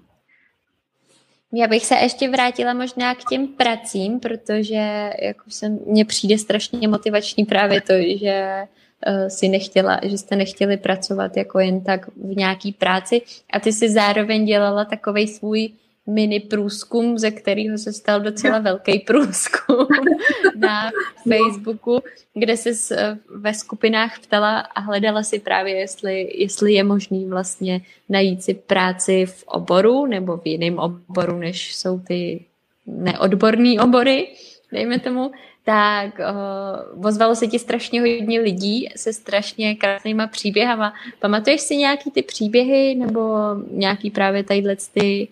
Já bych se ještě vrátila možná k těm pracím, protože jako jsem, mně přijde strašně motivační právě to, že uh, si nechtěla, že jste nechtěli pracovat jako jen tak v nějaký práci a ty si zároveň dělala takový svůj mini průzkum, ze kterého se stal docela velký průzkum [LAUGHS] na Facebooku, kde se eh, ve skupinách ptala a hledala si právě, jestli, jestli je možný vlastně najít si práci v oboru nebo v jiném oboru, než jsou ty neodborné obory, dejme tomu, tak uh, ozvalo se ti strašně hodně lidí se strašně krásnýma příběhama. Pamatuješ si nějaký ty příběhy nebo nějaký právě tadyhle ty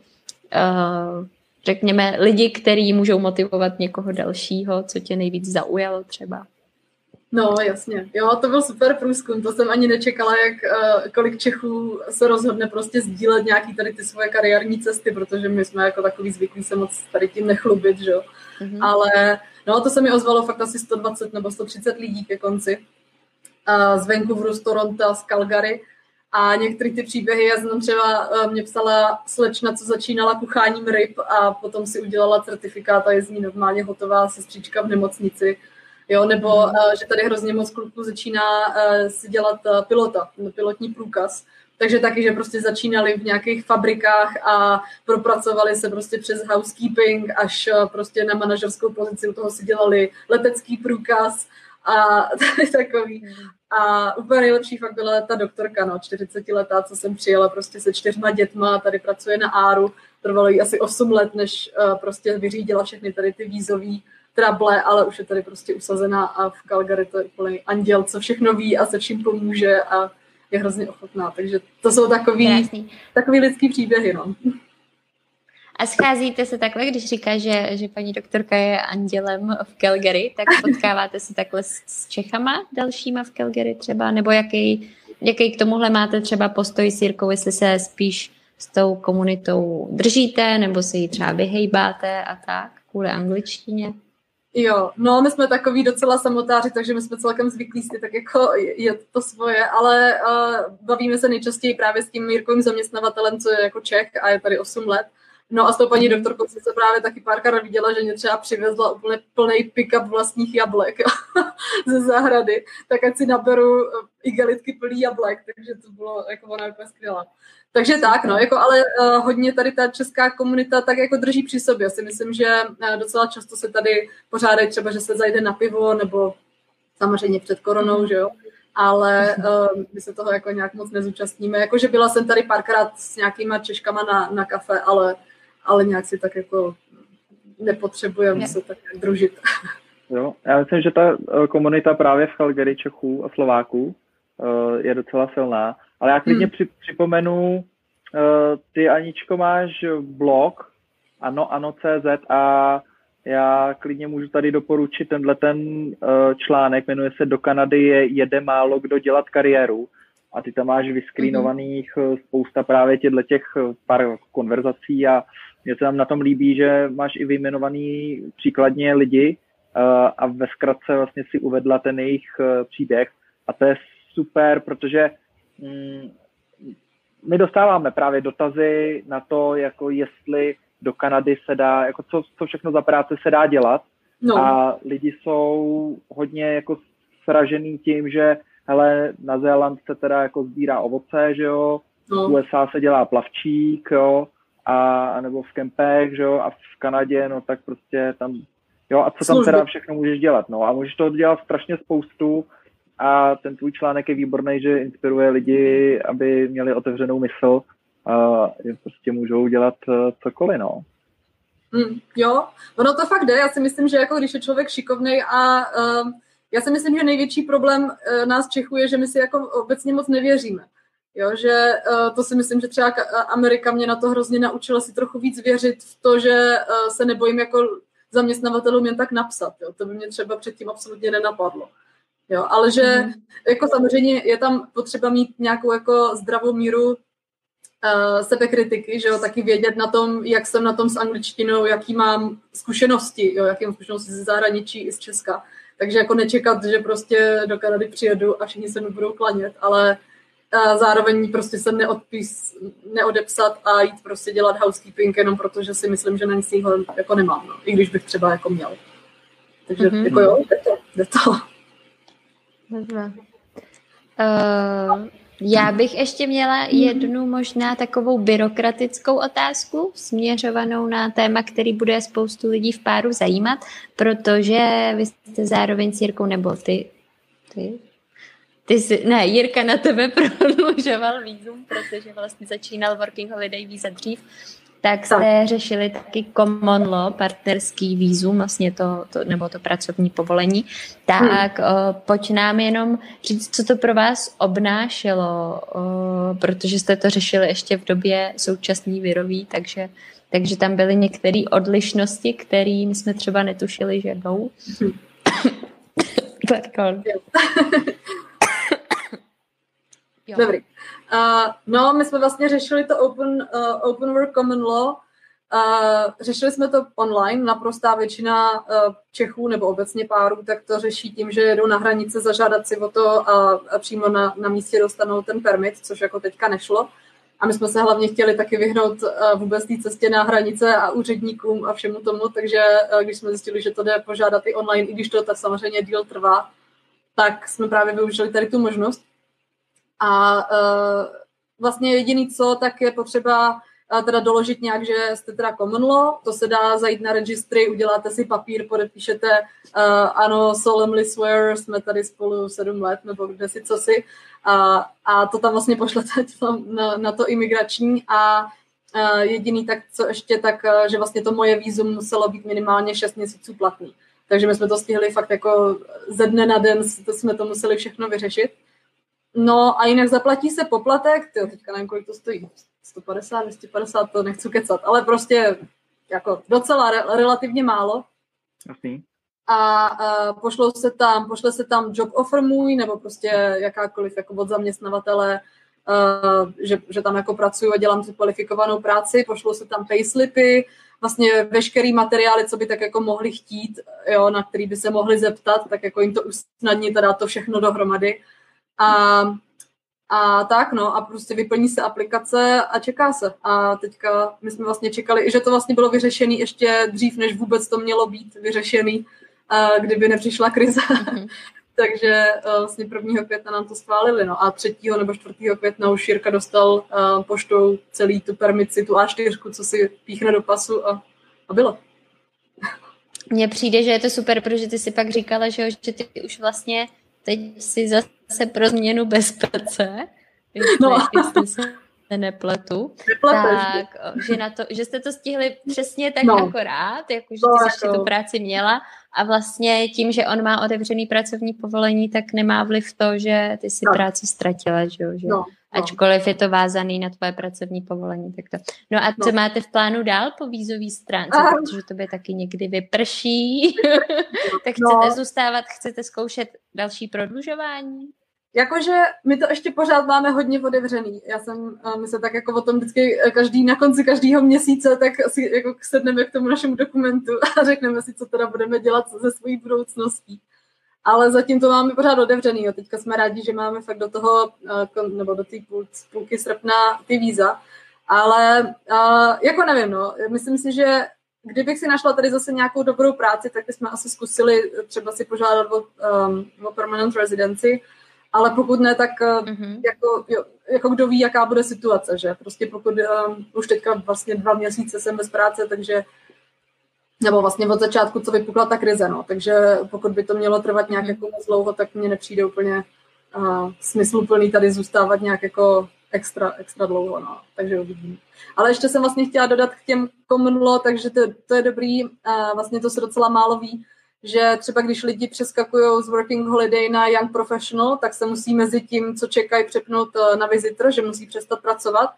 řekněme, lidi, kteří můžou motivovat někoho dalšího, co tě nejvíc zaujalo třeba? No, jasně. Jo, to byl super průzkum. To jsem ani nečekala, jak uh, kolik Čechů se rozhodne prostě sdílet nějaký tady ty svoje kariérní cesty, protože my jsme jako takový zvyklí se moc tady tím nechlubit, že jo. Mm-hmm. Ale no, to se mi ozvalo fakt asi 120 nebo 130 lidí ke konci. Uh, z Vancouveru, z Toronto, z Calgary. A některé ty příběhy, já jsem třeba, eh, mě psala slečna, co začínala kucháním ryb a potom si udělala certifikát a je z ní normálně hotová sestřička v nemocnici. Jo, nebo mm. že tady hrozně moc kluků začíná eh, si dělat pilota, pilotní průkaz. Takže taky, že prostě začínali v nějakých fabrikách a propracovali se prostě přes housekeeping až prostě na manažerskou pozici, u toho si dělali letecký průkaz a [LAUGHS] takový. A úplně nejlepší fakt byla ta doktorka, no, 40 letá, co jsem přijela prostě se čtyřma dětma, tady pracuje na Áru, trvalo jí asi 8 let, než uh, prostě vyřídila všechny tady ty vízový trable, ale už je tady prostě usazená a v Calgary to je úplný anděl, co všechno ví a se vším pomůže a je hrozně ochotná. Takže to jsou takový, takový lidský příběhy, no. A scházíte se takhle, když říká, že, že paní doktorka je andělem v Calgary, tak potkáváte se takhle s, s Čechama dalšíma v Calgary třeba, nebo jaký, jaký k tomuhle máte třeba postoj s Jirkou, jestli se spíš s tou komunitou držíte, nebo se jí třeba vyhejbáte a tak, kvůli angličtině? Jo, no my jsme takový docela samotáři, takže my jsme celkem zvyklí si tak jako je to svoje, ale uh, bavíme se nejčastěji právě s tím Jirkovým zaměstnavatelem, co je jako Čech a je tady 8 let. No a s tou paní doktorkou jsem se právě taky párkrát viděla, že mě třeba přivezla úplně plný pick-up vlastních jablek [LAUGHS] ze zahrady, tak ať si naberu eh, igelitky plný jablek, takže to bylo jako ona úplně skvělá. Takže tak, no, jako ale uh, hodně tady ta česká komunita tak jako drží při sobě. Si myslím, že uh, docela často se tady pořádají třeba, že se zajde na pivo, nebo samozřejmě před koronou, že jo, ale uh, my se toho jako nějak moc nezúčastníme. Jakože byla jsem tady párkrát s nějakýma Češkama na, na kafe, ale ale nějak si tak jako nepotřebujeme se tak družit. [LAUGHS] Jo, já myslím, že ta eh, komunita právě v Calgary Čechů a Slováků uh, je docela silná, ale já klidně hmm. při, připomenu, uh, ty Aničko máš blog ano, ano CZ a já klidně můžu tady doporučit tenhle ten článek, jmenuje se Do Kanady je jede málo kdo dělat kariéru a ty tam máš vyskrínovaných mm-hmm. spousta právě těchto těch pár konverzací a mě se tam na tom líbí, že máš i vyjmenovaný příkladně lidi uh, a ve zkratce vlastně si uvedla ten jejich uh, příběh a to je super, protože mm, my dostáváme právě dotazy na to, jako jestli do Kanady se dá, jako co, co všechno za práce se dá dělat no. a lidi jsou hodně jako sražený tím, že hele, na Zéland se teda jako sbírá ovoce, že jo, no. v USA se dělá plavčík, jo, a nebo v kempech, že jo, a v Kanadě, no tak prostě tam, jo, a co tam teda všechno můžeš dělat, no, a můžeš toho dělat strašně spoustu a ten tvůj článek je výborný, že inspiruje lidi, aby měli otevřenou mysl a prostě můžou dělat eh, cokoliv, no. Mm, jo, ono to fakt jde, já si myslím, že jako když je člověk šikovný a uh, já si myslím, že největší problém uh, nás Čechů je, že my si jako obecně moc nevěříme. Jo, že uh, to si myslím, že třeba Amerika mě na to hrozně naučila si trochu víc věřit v to, že uh, se nebojím jako zaměstnavatelům jen tak napsat. Jo. To by mě třeba předtím absolutně nenapadlo. Jo, ale že mm. jako samozřejmě je tam potřeba mít nějakou jako zdravou míru uh, sebekritiky, že jo, taky vědět na tom, jak jsem na tom s angličtinou, jaký mám zkušenosti, jo, jaký mám zkušenosti ze zahraničí i z Česka. Takže jako nečekat, že prostě do Kanady přijedu a všichni se mi budou klanět, ale uh, zároveň prostě se neodpís, neodepsat a jít prostě dělat housekeeping jenom protože si myslím, že na nic jako nemám, no, i když bych třeba jako měl. Takže mm-hmm. jako jo, jde to. Jde to. Dobře. Uh, já bych ještě měla jednu možná takovou byrokratickou otázku směřovanou na téma, který bude spoustu lidí v páru zajímat, protože vy jste zároveň s Jirkou, nebo ty, ty, ty jsi, ne, Jirka na tebe [LAUGHS] prodlužoval vízum, protože vlastně začínal Working Holiday víza dřív tak jste tak. řešili taky common law, partnerský výzum, vlastně to, to nebo to pracovní povolení. Tak hmm. o, pojď nám jenom říct, co to pro vás obnášelo, o, protože jste to řešili ještě v době současný virový, takže, takže tam byly některé odlišnosti, které jsme třeba netušili, že jdou. Hmm. [COUGHS] Pardon. [LAUGHS] Jo. Dobrý. Uh, no, my jsme vlastně řešili to Open, uh, open Work Common Law. Uh, řešili jsme to online, naprostá většina uh, Čechů nebo obecně párů, tak to řeší tím, že jedou na hranice zažádat si o to a, a přímo na, na místě dostanou ten permit, což jako teďka nešlo. A my jsme se hlavně chtěli taky vyhnout vůbec té cestě na hranice a úředníkům a všemu tomu, takže když jsme zjistili, že to jde požádat i online, i když to tak samozřejmě díl trvá, tak jsme právě využili tady tu možnost. A uh, vlastně jediný co, tak je potřeba uh, teda doložit nějak, že jste teda common law, to se dá zajít na registry, uděláte si papír, podepíšete, uh, ano, solemnly swear, jsme tady spolu sedm let, nebo kde si co si, a, a to tam vlastně pošlete [LAUGHS] na, na to imigrační a uh, jediný tak, co ještě, tak, uh, že vlastně to moje vízum muselo být minimálně 6 měsíců platný. Takže my jsme to stihli fakt jako ze dne na den, to jsme to museli všechno vyřešit. No a jinak zaplatí se poplatek, tyjo, teďka nevím, kolik to stojí, 150, 250, to nechci kecat, ale prostě jako docela re, relativně málo. Asi. A uh, pošlou se tam, pošle se tam job offer můj, nebo prostě jakákoliv jako od zaměstnavatele, uh, že, že tam jako pracuju a dělám tu kvalifikovanou práci, pošlou se tam payslipy, vlastně veškerý materiály, co by tak jako mohli chtít, jo, na který by se mohli zeptat, tak jako jim to usnadnit a dát to všechno dohromady. A, a tak, no, a prostě vyplní se aplikace a čeká se. A teďka my jsme vlastně čekali, že to vlastně bylo vyřešené ještě dřív, než vůbec to mělo být vyřešený, kdyby nepřišla krize. Mm-hmm. [LAUGHS] Takže vlastně 1. května nám to schválili, no a 3. nebo 4. května už Jirka dostal uh, poštou celý tu permici, tu A4, co si píchne do pasu a, a bylo. Mně přijde, že je to super, protože ty si pak říkala, že, že ty už vlastně teď si zase pro změnu bez PC, no. jestli se nepletu, tak, že, na to, že jste to stihli přesně tak no. akorát, jako že no, ty ještě tu práci měla a vlastně tím, že on má otevřený pracovní povolení, tak nemá vliv to, že ty si no. práci ztratila, že, že? No. ačkoliv je to vázaný na tvoje pracovní povolení. Tak to. No a co no. máte v plánu dál po vízový stránce, Aha. protože to by taky někdy vyprší, [LAUGHS] tak chcete no. zůstávat, chcete zkoušet další prodlužování? Jakože my to ještě pořád máme hodně otevřený. Já jsem, my se tak jako o tom vždycky e, každý na konci každého měsíce tak si jako sedneme k tomu našemu dokumentu a řekneme si, co teda budeme dělat ze svojí budoucností. Ale zatím to máme pořád otevřený. Jo. Teďka jsme rádi, že máme fakt do toho, e, nebo do té půlky srpna ty víza. Ale jako nevím, no, myslím si, že kdybych si našla tady zase nějakou dobrou práci, tak bychom asi zkusili třeba si požádat o, o permanent residency, ale pokud ne, tak mm-hmm. jako, jo, jako kdo ví, jaká bude situace, že prostě pokud um, už teďka vlastně dva měsíce jsem bez práce, takže nebo vlastně od začátku, co vypukla ta krize, no, takže pokud by to mělo trvat nějak mm-hmm. jako moc dlouho, tak mně nepřijde úplně uh, smysluplný tady zůstávat nějak jako extra, extra dlouho, no, takže uvidím. Ale ještě jsem vlastně chtěla dodat k těm common law, takže to, to je dobrý, uh, vlastně to se docela málo ví, že třeba když lidi přeskakují z working holiday na young professional, tak se musí mezi tím, co čekají, přepnout eh, na visitor, že musí přestat pracovat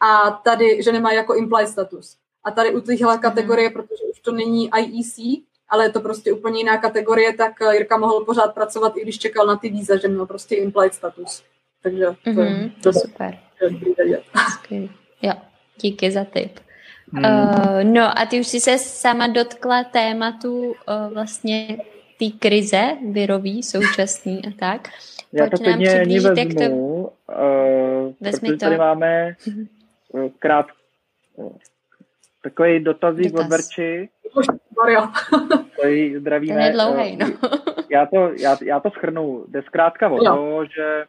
a tady, že nemá jako imply status. A tady u téhle mhm. kategorie, protože už to není IEC, ale je to prostě úplně jiná kategorie, tak Jirka mohl pořád pracovat, i když čekal na ty víza, že měl prostě implied status. Takže to, mm-hmm, to je super. Jo, díky za tip. Hmm. Uh, no a ty už jsi se sama dotkla tématu uh, vlastně té krize virový, současný a tak. Já to klidně ani vezmu, to... uh, Vezmi protože to. tady máme uh, krát uh, takový dotazík Dotaz. od Verči. Tady zdravíme. Ten je dlouhý, no. já, to, já, já to schrnu. Jde zkrátka o to, že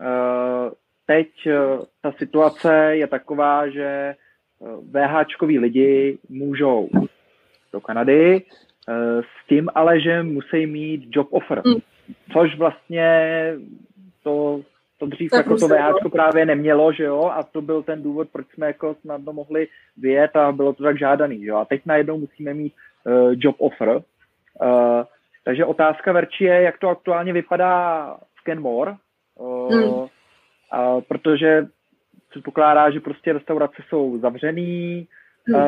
uh, teď uh, ta situace je taková, že VHčkoví lidi můžou do Kanady eh, s tím ale, že musí mít job offer, mm. což vlastně to, to dřív tak jako to VHčko právě nemělo, že jo, a to byl ten důvod, proč jsme jako snadno mohli vyjet a bylo to tak žádaný, jo, a teď najednou musíme mít uh, job offer. Uh, takže otázka Verči je, jak to aktuálně vypadá v Kenmore, uh, mm. uh, protože předpokládá, že prostě restaurace jsou zavřený hmm. uh,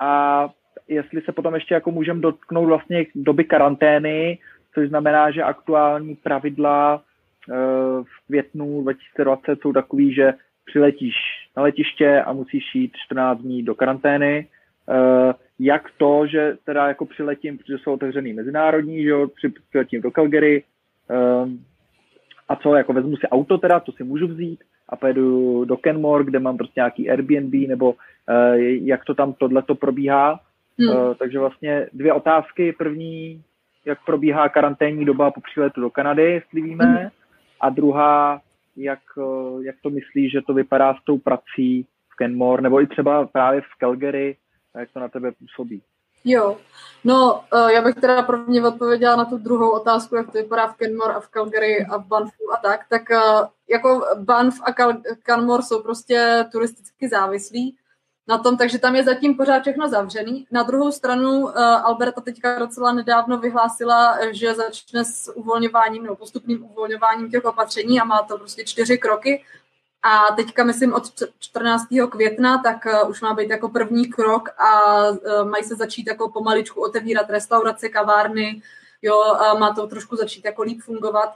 a jestli se potom ještě jako můžeme dotknout vlastně doby karantény, což znamená, že aktuální pravidla uh, v květnu 2020 jsou takový, že přiletíš na letiště a musíš jít 14 dní do karantény. Uh, jak to, že teda jako přiletím, protože jsou otevřený mezinárodní, že jo, přiletím do Calgary, uh, a co, jako vezmu si auto teda, to si můžu vzít, a pojedu do Kenmore, kde mám prostě nějaký Airbnb, nebo uh, jak to tam tohleto probíhá. Hmm. Uh, takže vlastně dvě otázky. První, jak probíhá karanténní doba po příletu do Kanady, jestli víme. Hmm. A druhá, jak, uh, jak to myslí, že to vypadá s tou prací v Kenmore, nebo i třeba právě v Calgary, jak to na tebe působí. Jo, no uh, já bych teda prvně odpověděla na tu druhou otázku, jak to vypadá v Kenmore a v Calgary a v Banfu a tak, tak uh, jako Banff a Canmore jsou prostě turisticky závislí na tom, takže tam je zatím pořád všechno zavřený. Na druhou stranu uh, Alberta teďka docela nedávno vyhlásila, že začne s uvolňováním nebo postupným uvolňováním těch opatření a má to prostě čtyři kroky. A teďka, myslím, od 14. května, tak uh, už má být jako první krok a uh, mají se začít jako pomaličku otevírat restaurace, kavárny, jo, má to trošku začít jako líp fungovat.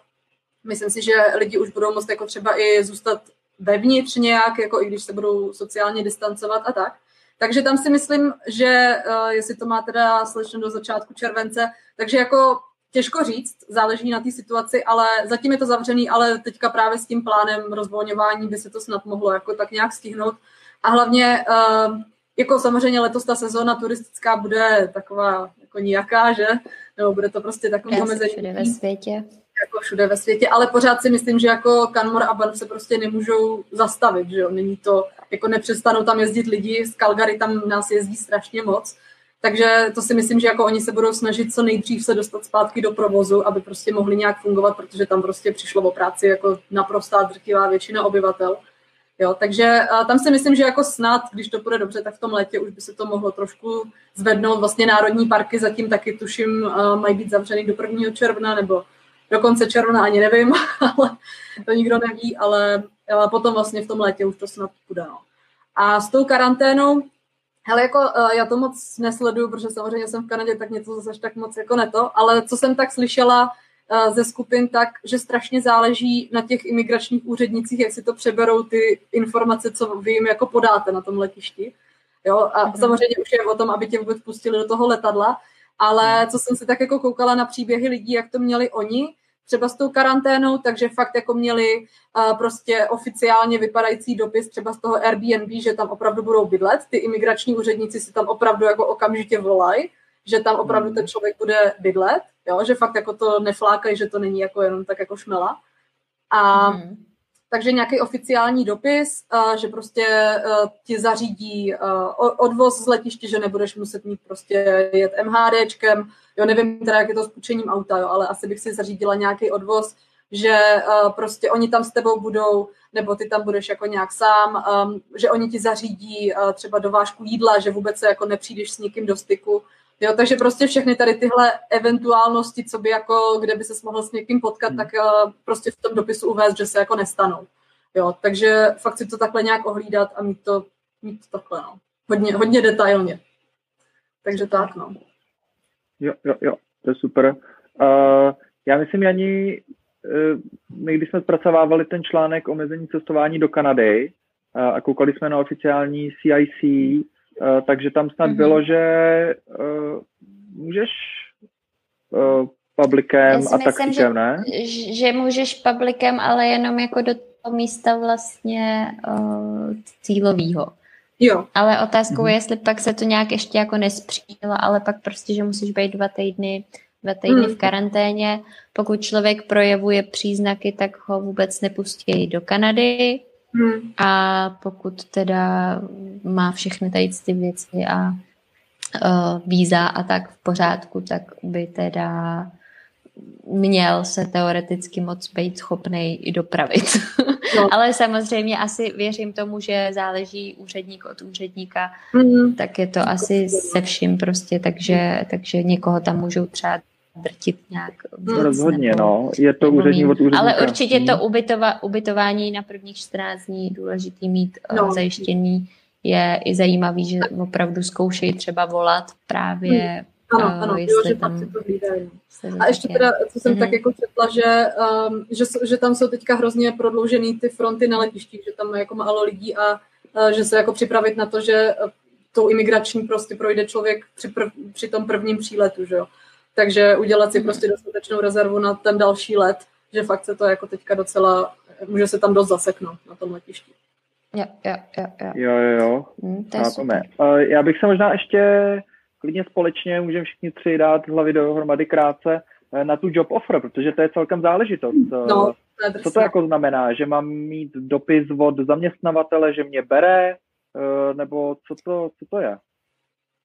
Myslím si, že lidi už budou moct jako třeba i zůstat vevnitř nějak, jako i když se budou sociálně distancovat a tak. Takže tam si myslím, že uh, jestli to má teda slečeno do začátku července, takže jako těžko říct, záleží na té situaci, ale zatím je to zavřený, ale teďka právě s tím plánem rozvolňování by se to snad mohlo jako tak nějak stihnout. A hlavně, uh, jako samozřejmě letos ta sezóna turistická bude taková jako nijaká, že? Nebo bude to prostě takový omezení. ve světě jako všude ve světě, ale pořád si myslím, že jako Canmore a Banff se prostě nemůžou zastavit, že jo, není to, jako nepřestanou tam jezdit lidi, z Calgary tam nás jezdí strašně moc, takže to si myslím, že jako oni se budou snažit co nejdřív se dostat zpátky do provozu, aby prostě mohli nějak fungovat, protože tam prostě přišlo o práci jako naprostá drtivá většina obyvatel. Jo, takže tam si myslím, že jako snad, když to bude dobře, tak v tom létě už by se to mohlo trošku zvednout. Vlastně národní parky zatím taky tuším mají být zavřený do 1. června nebo do konce června ani nevím, [LAUGHS] ale to nikdo neví, ale, ale potom vlastně v tom létě už to snad půjde. No. A s tou karanténou, hele, jako uh, já to moc nesleduju, protože samozřejmě jsem v Kanadě, tak něco zase tak moc jako neto, ale co jsem tak slyšela uh, ze skupin, tak, že strašně záleží na těch imigračních úřednicích, jak si to přeberou ty informace, co vy jim jako podáte na tom letišti. Jo, a mm-hmm. samozřejmě už je o tom, aby tě vůbec pustili do toho letadla, ale co jsem si tak jako koukala na příběhy lidí, jak to měli oni, třeba s tou karanténou, takže fakt jako měli uh, prostě oficiálně vypadající dopis třeba z toho Airbnb, že tam opravdu budou bydlet. Ty imigrační úředníci si tam opravdu jako okamžitě volají, že tam opravdu ten člověk bude bydlet, jo? že fakt jako to neflákají, že to není jako jenom tak jako šmela. A mm. Takže nějaký oficiální dopis, že prostě ti zařídí odvoz z letiště, že nebudeš muset mít prostě jet MHDčkem, jo, nevím teda, jak je to s půjčením auta, jo, ale asi bych si zařídila nějaký odvoz, že prostě oni tam s tebou budou, nebo ty tam budeš jako nějak sám, že oni ti zařídí třeba dovážku jídla, že vůbec se jako nepřijdeš s někým do styku, Jo, takže prostě všechny tady tyhle eventuálnosti, co by jako, kde by se mohl s někým potkat, hmm. tak uh, prostě v tom dopisu uvést, že se jako nestanou. Jo, takže fakt si to takhle nějak ohlídat a mít to, mít to takhle, no. hodně, hodně detailně. Takže tak, no. Jo, jo, jo, to je super. Uh, já myslím, Jani, uh, my když jsme zpracovávali ten článek omezení cestování do Kanady uh, a koukali jsme na oficiální CIC, uh, takže tam snad mm-hmm. bylo, že uh, můžeš uh, publikem a taxíkem, že, ne? Že můžeš publikem, ale jenom jako do toho místa vlastně uh, cílového. Jo. Ale otázkou mm-hmm. je, jestli pak se to nějak ještě jako nespřílo, ale pak prostě, že musíš být dva týdny, dva týdny mm. v karanténě. Pokud člověk projevuje příznaky, tak ho vůbec nepustí do Kanady. Mm. A pokud teda má všechny tady ty věci a uh, víza a tak v pořádku, tak by teda měl se teoreticky moc být schopný i dopravit. No. [LAUGHS] Ale samozřejmě asi věřím tomu, že záleží úředník od úředníka, mm. tak je to asi se vším prostě, takže, takže někoho tam můžou třeba drtit nějak. No, rozhodně, nebo, no. Je to úředník od úředníka. Ale určitě to ubytova, ubytování na prvních 14 dní důležitý mít eh, no. zajištěný. Je i zajímavý, že opravdu zkoušejí třeba volat právě mm ano, uh, ano, jo, že tam si to hlídají. A ještě teda, co jsem mm-hmm. tak jako četla, že, um, že, že tam jsou teďka hrozně prodloužený ty fronty na letištích, že tam je jako málo lidí a uh, že se jako připravit na to, že uh, tou imigrační prostě projde člověk při, prv, při tom prvním příletu, že jo. Takže udělat si mm-hmm. prostě dostatečnou rezervu na ten další let, že fakt se to jako teďka docela, může se tam dost zaseknout na tom letišti. Jo, jo, jo. Jo, jo, jo. jo. Hmm, to je super. Uh, já bych se možná ještě klidně společně můžeme všichni tři dát hlavy dohromady krátce eh, na tu job offer, protože to je celkem záležitost. No, to Co to jako znamená? Že mám mít dopis od zaměstnavatele, že mě bere, eh, nebo co to, co to je?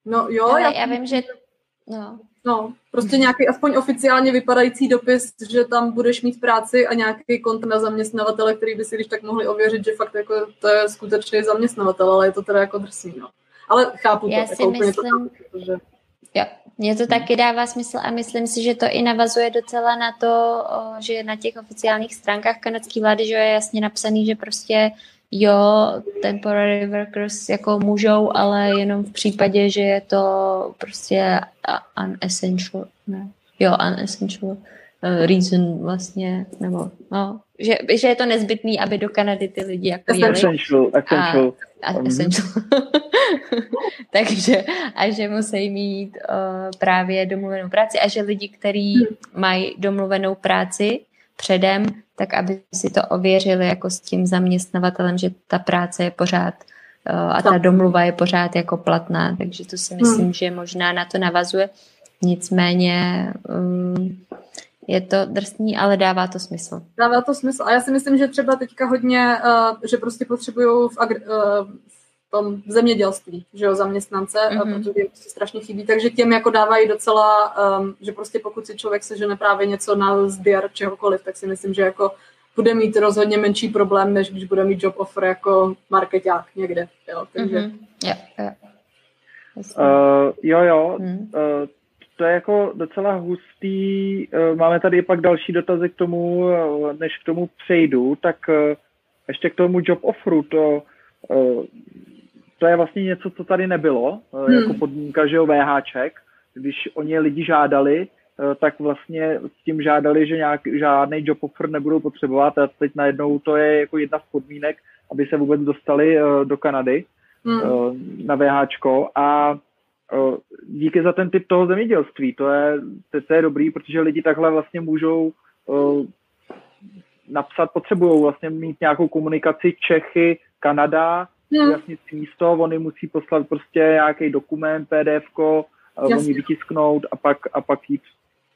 No jo, já, já vím, že... No. no, prostě nějaký aspoň oficiálně vypadající dopis, že tam budeš mít práci a nějaký kont na zaměstnavatele, který by si když tak mohli ověřit, že fakt jako to je skutečný zaměstnavatel, ale je to teda jako drsný, no. Ale chápu Já to. Si jako myslím, to chápu, protože... Jo, mně to taky dává smysl a myslím si, že to i navazuje docela na to, že na těch oficiálních stránkách kanadské vlády, že je jasně napsaný, že prostě jo, temporary workers jako můžou, ale jenom v případě, že je to prostě unessential, ne? Jo, unessential uh, reason vlastně, nebo no, že, že je to nezbytný, aby do Kanady ty lidi jako jeli. Essential, essential. A, a essential. [LAUGHS] Takže, a že musí mít uh, právě domluvenou práci a že lidi, kteří hmm. mají domluvenou práci předem, tak aby si to ověřili jako s tím zaměstnavatelem, že ta práce je pořád uh, a ta domluva je pořád jako platná, takže to si myslím, hmm. že možná na to navazuje. Nicméně um, je to drsný, ale dává to smysl. Dává to smysl. A já si myslím, že třeba teďka hodně, uh, že prostě potřebují v, agri- uh, v tom zemědělství, že jo, zaměstnance, mm-hmm. protože jim prostě strašně chybí. Takže těm jako dávají docela, um, že prostě pokud si člověk sežene právě něco na sběr čehokoliv, tak si myslím, že jako bude mít rozhodně menší problém, než když bude mít job offer jako marketák někde. Jo, takže... Mm-hmm. Yeah, yeah. Uh, jo, jo. Mm. Uh, to je jako docela hustý. Eh, máme tady pak další dotazy k tomu, než k tomu přejdu, tak ještě k tomu job offeru, to, to je vlastně něco, co tady nebylo, hmm. jako podmínka, že jo, VHček. Když oni lidi žádali, tak vlastně s tím žádali, že nějak, žádný job offer nebudou potřebovat a teď najednou to je jako jedna z podmínek, aby se vůbec dostali do Kanady hmm. na VHčko a díky za ten typ toho zemědělství. To je, to, to je dobrý, protože lidi takhle vlastně můžou napsat, potřebují vlastně mít nějakou komunikaci Čechy, Kanada, hmm. jasně místo, oni musí poslat prostě nějaký dokument, pdf oni vytisknout a pak, a pak jít,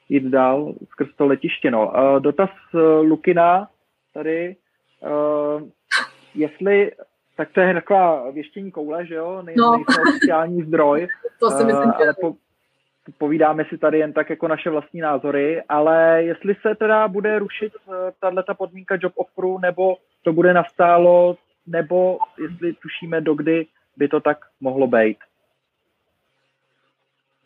jít dál skrz to letiště. No. Uh, dotaz uh, Lukina tady, uh, jestli tak to je taková věštění koule, že jo? Nej, no. Nejsme oficiální zdroj. [LAUGHS] to si myslím, uh, ale po, povídáme si tady jen tak jako naše vlastní názory, ale jestli se teda bude rušit tato podmínka job offeru, nebo to bude nastálo, nebo jestli tušíme, dokdy by to tak mohlo být.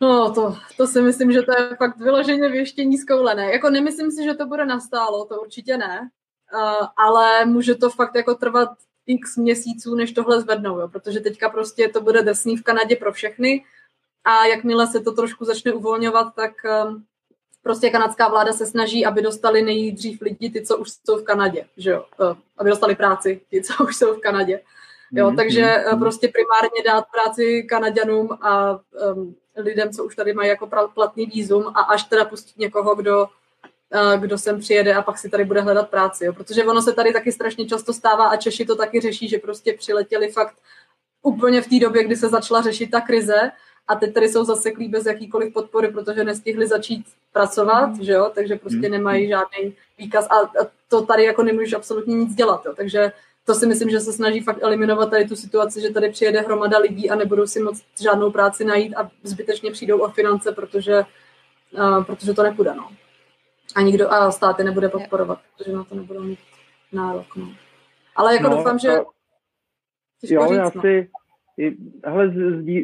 No, to, to si myslím, že to je fakt vyloženě věštění z koule, ne? Jako nemyslím si, že to bude nastálo, to určitě ne, uh, ale může to fakt jako trvat x měsíců, než tohle zvednou, jo? protože teďka prostě to bude drsný v Kanadě pro všechny a jakmile se to trošku začne uvolňovat, tak um, prostě kanadská vláda se snaží, aby dostali nejdřív lidi, ty, co už jsou v Kanadě, že jo? Uh, aby dostali práci, ty, co už jsou v Kanadě. Jo, mm-hmm. takže uh, prostě primárně dát práci Kanaďanům a um, lidem, co už tady mají jako platný výzum a až teda pustit někoho, kdo kdo sem přijede a pak si tady bude hledat práci. Jo? Protože ono se tady taky strašně často stává a Češi to taky řeší, že prostě přiletěli fakt úplně v té době, kdy se začala řešit ta krize a teď tady jsou zaseklí bez jakýkoliv podpory, protože nestihli začít pracovat, mm. že jo? takže prostě mm. nemají žádný výkaz a, a to tady jako nemůžeš absolutně nic dělat. Jo? Takže to si myslím, že se snaží fakt eliminovat tady tu situaci, že tady přijede hromada lidí a nebudou si moc žádnou práci najít a zbytečně přijdou o finance, protože, uh, protože to nepůjde. No a nikdo a státy nebude podporovat, protože na to nebudou mít nárok. No. Ale jako no, doufám, že... Jo, říct, já no. Hele,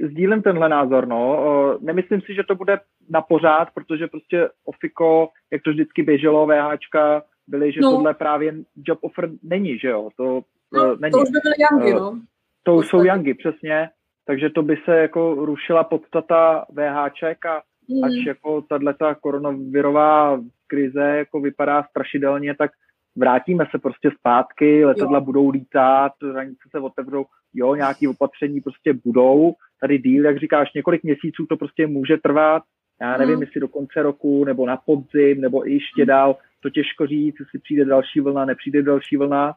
sdílím tenhle názor, no. Nemyslím si, že to bude na pořád, protože prostě Ofiko, jak to vždycky běželo, VHčka, byly, že no. tohle právě job offer není, že jo, to no, není. To už by byly Yangy, no. To už jsou Yangy, přesně, takže to by se jako rušila podstata VHček a mm. až jako tato koronavirová krize jako vypadá strašidelně, tak vrátíme se prostě zpátky, letadla jo. budou lítat, hranice se otevřou, jo, nějaké opatření prostě budou, tady díl, jak říkáš, několik měsíců to prostě může trvat, já nevím, hmm. jestli do konce roku, nebo na podzim, nebo i ještě hmm. dál, to těžko říct, jestli přijde další vlna, nepřijde další vlna,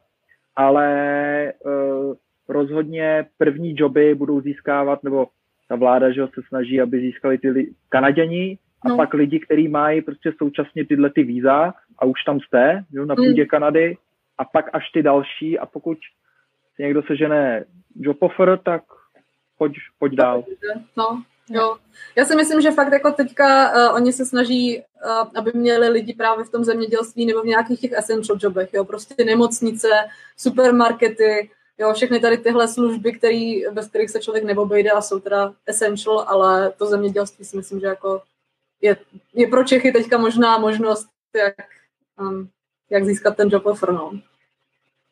ale uh, rozhodně první joby budou získávat, nebo ta vláda, že se snaží, aby získali ty Kanaděni, a no. pak lidi, kteří mají prostě současně tyhle ty víza a už tam jste, jo, na půdě mm. Kanady, a pak až ty další a pokud si někdo sežene job offer, tak pojď, pojď dál. No, jo. Já si myslím, že fakt jako teďka uh, oni se snaží, uh, aby měli lidi právě v tom zemědělství nebo v nějakých těch essential jobech, jo, prostě nemocnice, supermarkety, jo, všechny tady tyhle služby, který, bez kterých se člověk neobejde a jsou teda essential, ale to zemědělství si myslím, že jako je, je pro Čechy teďka možná možnost, jak, um, jak získat ten job offer. No.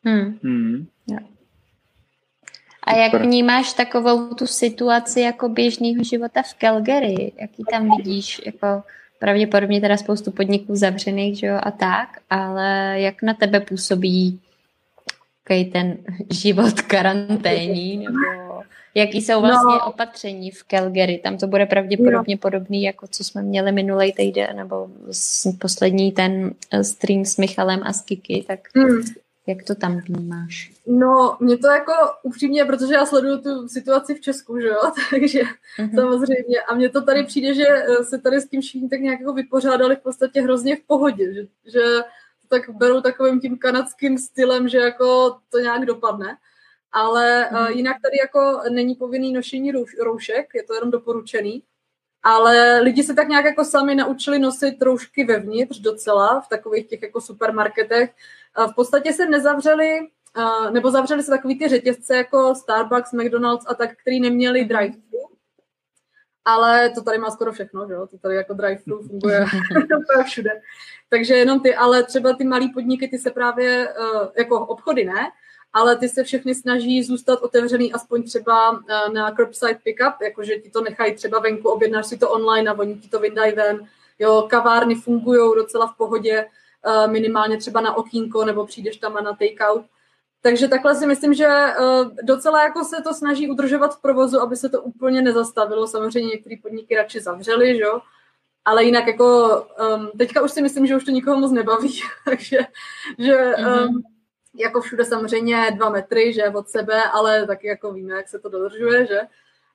Hmm. Hmm. A jak vnímáš takovou tu situaci jako běžného života v Calgary? Jaký tam vidíš? Jako pravděpodobně teda spoustu podniků zavřených, že jo, a tak, ale jak na tebe působí ten [LAUGHS] život karanténní, nebo Jaký jsou vlastně no. opatření v Calgary? Tam to bude pravděpodobně no. podobný, jako co jsme měli minulý týden, nebo poslední ten eh, stream s Michalem a s Kiki, tak mm. jak to tam vnímáš? No, mě to jako upřímně, protože já sleduju tu situaci v Česku, že jo, [LAUGHS] takže mm-hmm. samozřejmě. A mně to tady přijde, že eh, se tady s tím všichni tak nějak jako vypořádali v podstatě hrozně v pohodě, že, že tak berou takovým tím kanadským stylem, že jako to nějak dopadne ale mm. uh, jinak tady jako není povinný nošení rouš, roušek, je to jenom doporučený, ale lidi se tak nějak jako sami naučili nosit roušky vevnitř docela v takových těch jako supermarketech. Uh, v podstatě se nezavřeli, uh, nebo zavřeli se takový ty řetězce jako Starbucks, McDonald's a tak, který neměli drive-thru, ale to tady má skoro všechno, že jo? To tady jako drive-thru funguje [LAUGHS] všude. Takže jenom ty, ale třeba ty malý podniky, ty se právě, uh, jako obchody ne, ale ty se všechny snaží zůstat otevřený aspoň třeba eh, na curbside pickup, jakože ti to nechají třeba venku, objednáš si to online a oni ti to vydají ven. Jo, kavárny fungují docela v pohodě, eh, minimálně třeba na okýnko, nebo přijdeš tam na takeout. Takže takhle si myslím, že eh, docela jako se to snaží udržovat v provozu, aby se to úplně nezastavilo. Samozřejmě některé podniky radši zavřely, že jo? ale jinak jako um, teďka už si myslím, že už to nikoho moc nebaví, [LAUGHS] takže že um, jako všude samozřejmě dva metry, že od sebe, ale taky jako víme, jak se to dodržuje, že?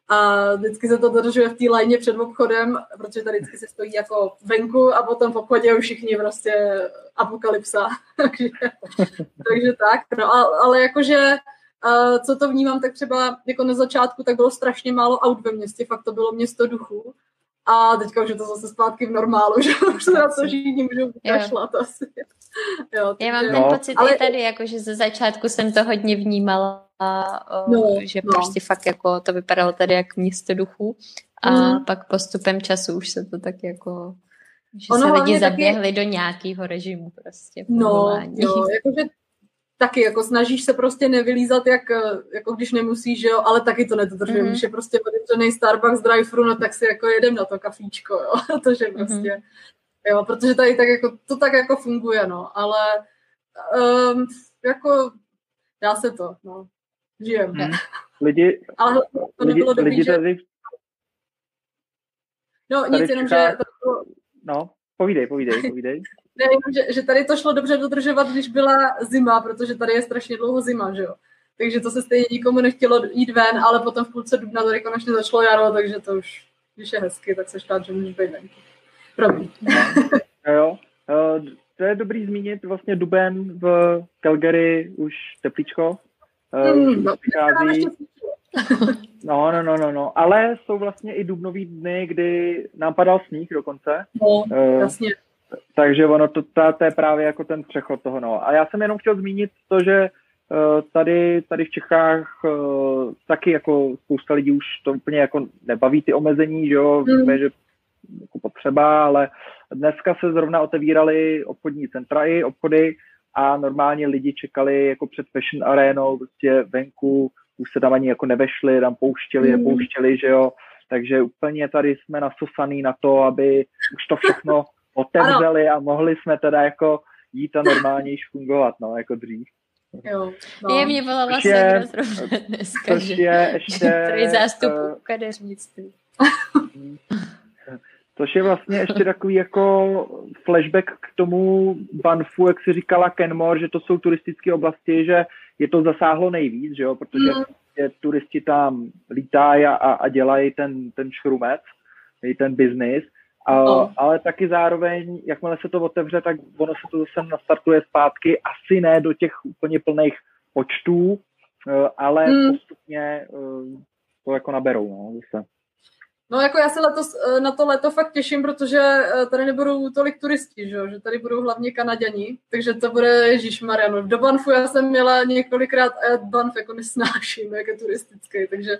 A vždycky se to dodržuje v té lajně před obchodem, protože tady vždycky se stojí jako venku a potom v obchodě už všichni prostě apokalypsa. [LAUGHS] takže, takže tak, no a, ale jakože co to vnímám, tak třeba jako na začátku tak bylo strašně málo aut ve městě, fakt to bylo město duchů. A teďka už je to zase zpátky v normálu, [LAUGHS] že už se na to všichni můžou vykašlat asi. [LAUGHS] Jo, Já mám ten no, pocit ale... i tady, jako, že ze začátku jsem to hodně vnímala, o, no, že no. prostě fakt jako to vypadalo tady jak město duchů a mm. pak postupem času už se to tak jako že ono se lidi zaběhli taky... do nějakého režimu prostě. No, jo, jakože taky jako snažíš se prostě nevylízat, jak, jako když nemusíš, že jo, ale taky to nedodržuješ. Mm-hmm. Když je prostě otevřený Starbucks drive no tak si jako jedem na to kafíčko, jo, [LAUGHS] to, že prostě, mm-hmm. jo, protože tady tak jako, to tak jako funguje, no, ale um, jako dá se to, no, žijem. Hmm. [LAUGHS] Lidi, ale to nebylo lidi, dobrý, lidi tady... že... No nic, jenom, čeká... že... To... No, povídej, povídej, povídej. Ne, že, že tady to šlo dobře dodržovat, když byla zima, protože tady je strašně dlouho zima, že jo. Takže to se stejně nikomu nechtělo jít ven, ale potom v půlce dubna tady konečně začalo jaro, takže to už, když je hezky, tak se štát, že můžeš být venku. Promiň. No, jo, uh, to je dobrý zmínit, vlastně duben v Calgary už teplíčko. Uh, mm, no, přichází. No, no, no, no, no, ale jsou vlastně i dubnový dny, kdy nám padal sníh dokonce. No, uh, jasně. Takže ono to, to, to je právě jako ten přechod toho. No. A já jsem jenom chtěl zmínit to, že uh, tady, tady v Čechách uh, taky jako spousta lidí už to úplně jako nebaví ty omezení, že jo, mm. víme, že jako potřeba, ale dneska se zrovna otevíraly obchodní centra i obchody a normálně lidi čekali jako před fashion arénou, prostě venku, už se tam ani jako nevešli, tam pouštěli, mm. pouštěli, že jo, takže úplně tady jsme nasosaný na to, aby už to všechno otevřeli ano. a mohli jsme teda jako jít a normálně již [LAUGHS] fungovat, no, jako dřív. Jo, no. Je, mě volala vlastně je, dneska, že, je ještě, [LAUGHS] je zástup uh, kadeřnictví. [LAUGHS] Což je vlastně ještě takový jako flashback k tomu Banfu, jak si říkala Kenmore, že to jsou turistické oblasti, že je to zasáhlo nejvíc, že jo, protože mm. je, turisti tam lítají a, a dělají ten, ten šrumec, ten biznis, no. ale taky zároveň, jakmile se to otevře, tak ono se to zase nastartuje zpátky, asi ne do těch úplně plných počtů, eh, ale mm. postupně eh, to jako naberou, no, zase. No jako já se letos eh, na to leto fakt těším, protože tady nebudou tolik turisti, že, že tady budou hlavně Kanaděni, takže to bude Ježíš Mariano. Do Banfu já jsem měla několikrát a já Banf jako nesnáším, jak je turistický, takže,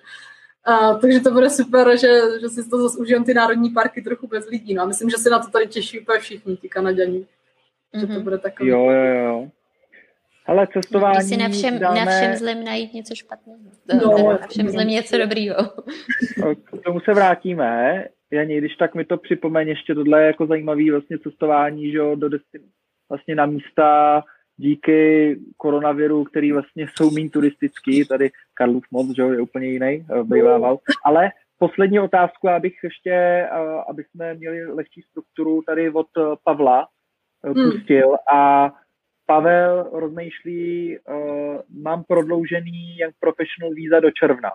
a, takže to bude super, že, že si to zase užijem ty národní parky trochu bez lidí. No a myslím, že se na to tady těší úplně všichni, ti Kanaděni. Mm-hmm. Že to mhm. bude takový. Jo, jo, jo. Ale cestování... Když si na všem, dáme... na všem zlem najít něco špatného. No, na všem zlem něco dobrýho. K tomu se vrátíme. Janí, když tak mi to připomeň ještě tohle je jako zajímavý vlastně cestování, že jo, do destin, vlastně na místa díky koronaviru, který vlastně jsou méně turistický, tady Karlův moc, že jo, je úplně jiný, eh, bývával. Ale poslední otázku, abych ještě, eh, aby jsme měli lehčí strukturu tady od eh, Pavla, hmm. pustil hmm. a Pavel rozmýšlí, mám prodloužený Young Professional víza do června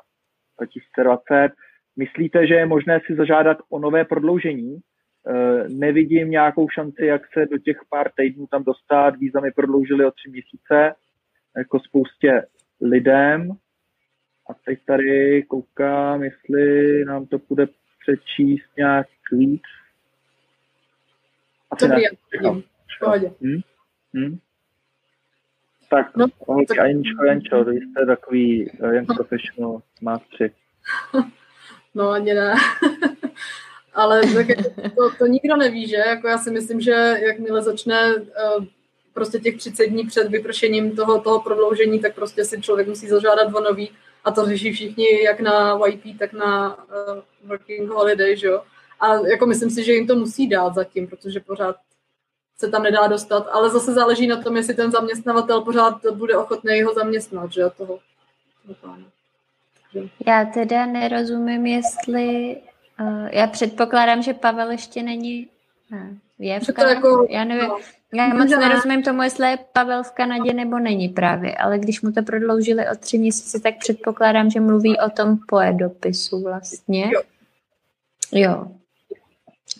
2020. Myslíte, že je možné si zažádat o nové prodloužení? Nevidím nějakou šanci, jak se do těch pár týdnů tam dostat. Víza mi prodloužili o tři měsíce, jako spoustě lidem. A teď tady koukám, jestli nám to bude přečíst nějak víc. Asi Dobrý, pohodě. Hmm? Hmm? Tak, no, holky, tak... Aničko, Jančo, vy jste takový uh, young professional mástři. [LAUGHS] No, ani ne. [LAUGHS] Ale tak to, to nikdo neví, že? Jako já si myslím, že jakmile začne uh, prostě těch 30 dní před vypršením toho, toho prodloužení, tak prostě si člověk musí zažádat o nový a to řeší všichni jak na YP, tak na uh, Working Holiday, že jo? A jako myslím si, že jim to musí dát zatím, protože pořád se tam nedá dostat, ale zase záleží na tom, jestli ten zaměstnavatel pořád bude ochotný ho zaměstnat, že toho, toho Já teda nerozumím, jestli, uh, já předpokládám, že Pavel ještě není, ne, je v Kanadě, jako, já nevím, no. Já moc nerozumím tomu, jestli je Pavel v Kanadě nebo není právě, ale když mu to prodloužili o tři měsíce, tak předpokládám, že mluví o tom poe dopisu vlastně. Jo. Jo,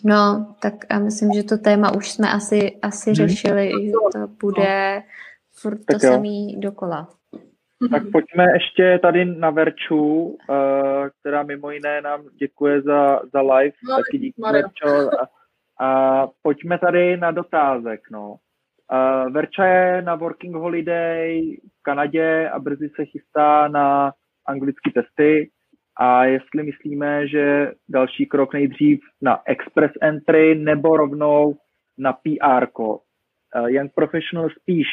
No, tak a myslím, že to téma už jsme asi, asi hmm. řešili, že to bude furt to samý dokola. Tak pojďme ještě tady na Verču, uh, která mimo jiné nám děkuje za, za live, no, taky díky Verčo. A, a pojďme tady na dotázek, no. Uh, Verča je na Working Holiday v Kanadě a brzy se chystá na anglické testy a jestli myslíme, že další krok nejdřív na Express Entry nebo rovnou na PR. Uh, Young Professional spíš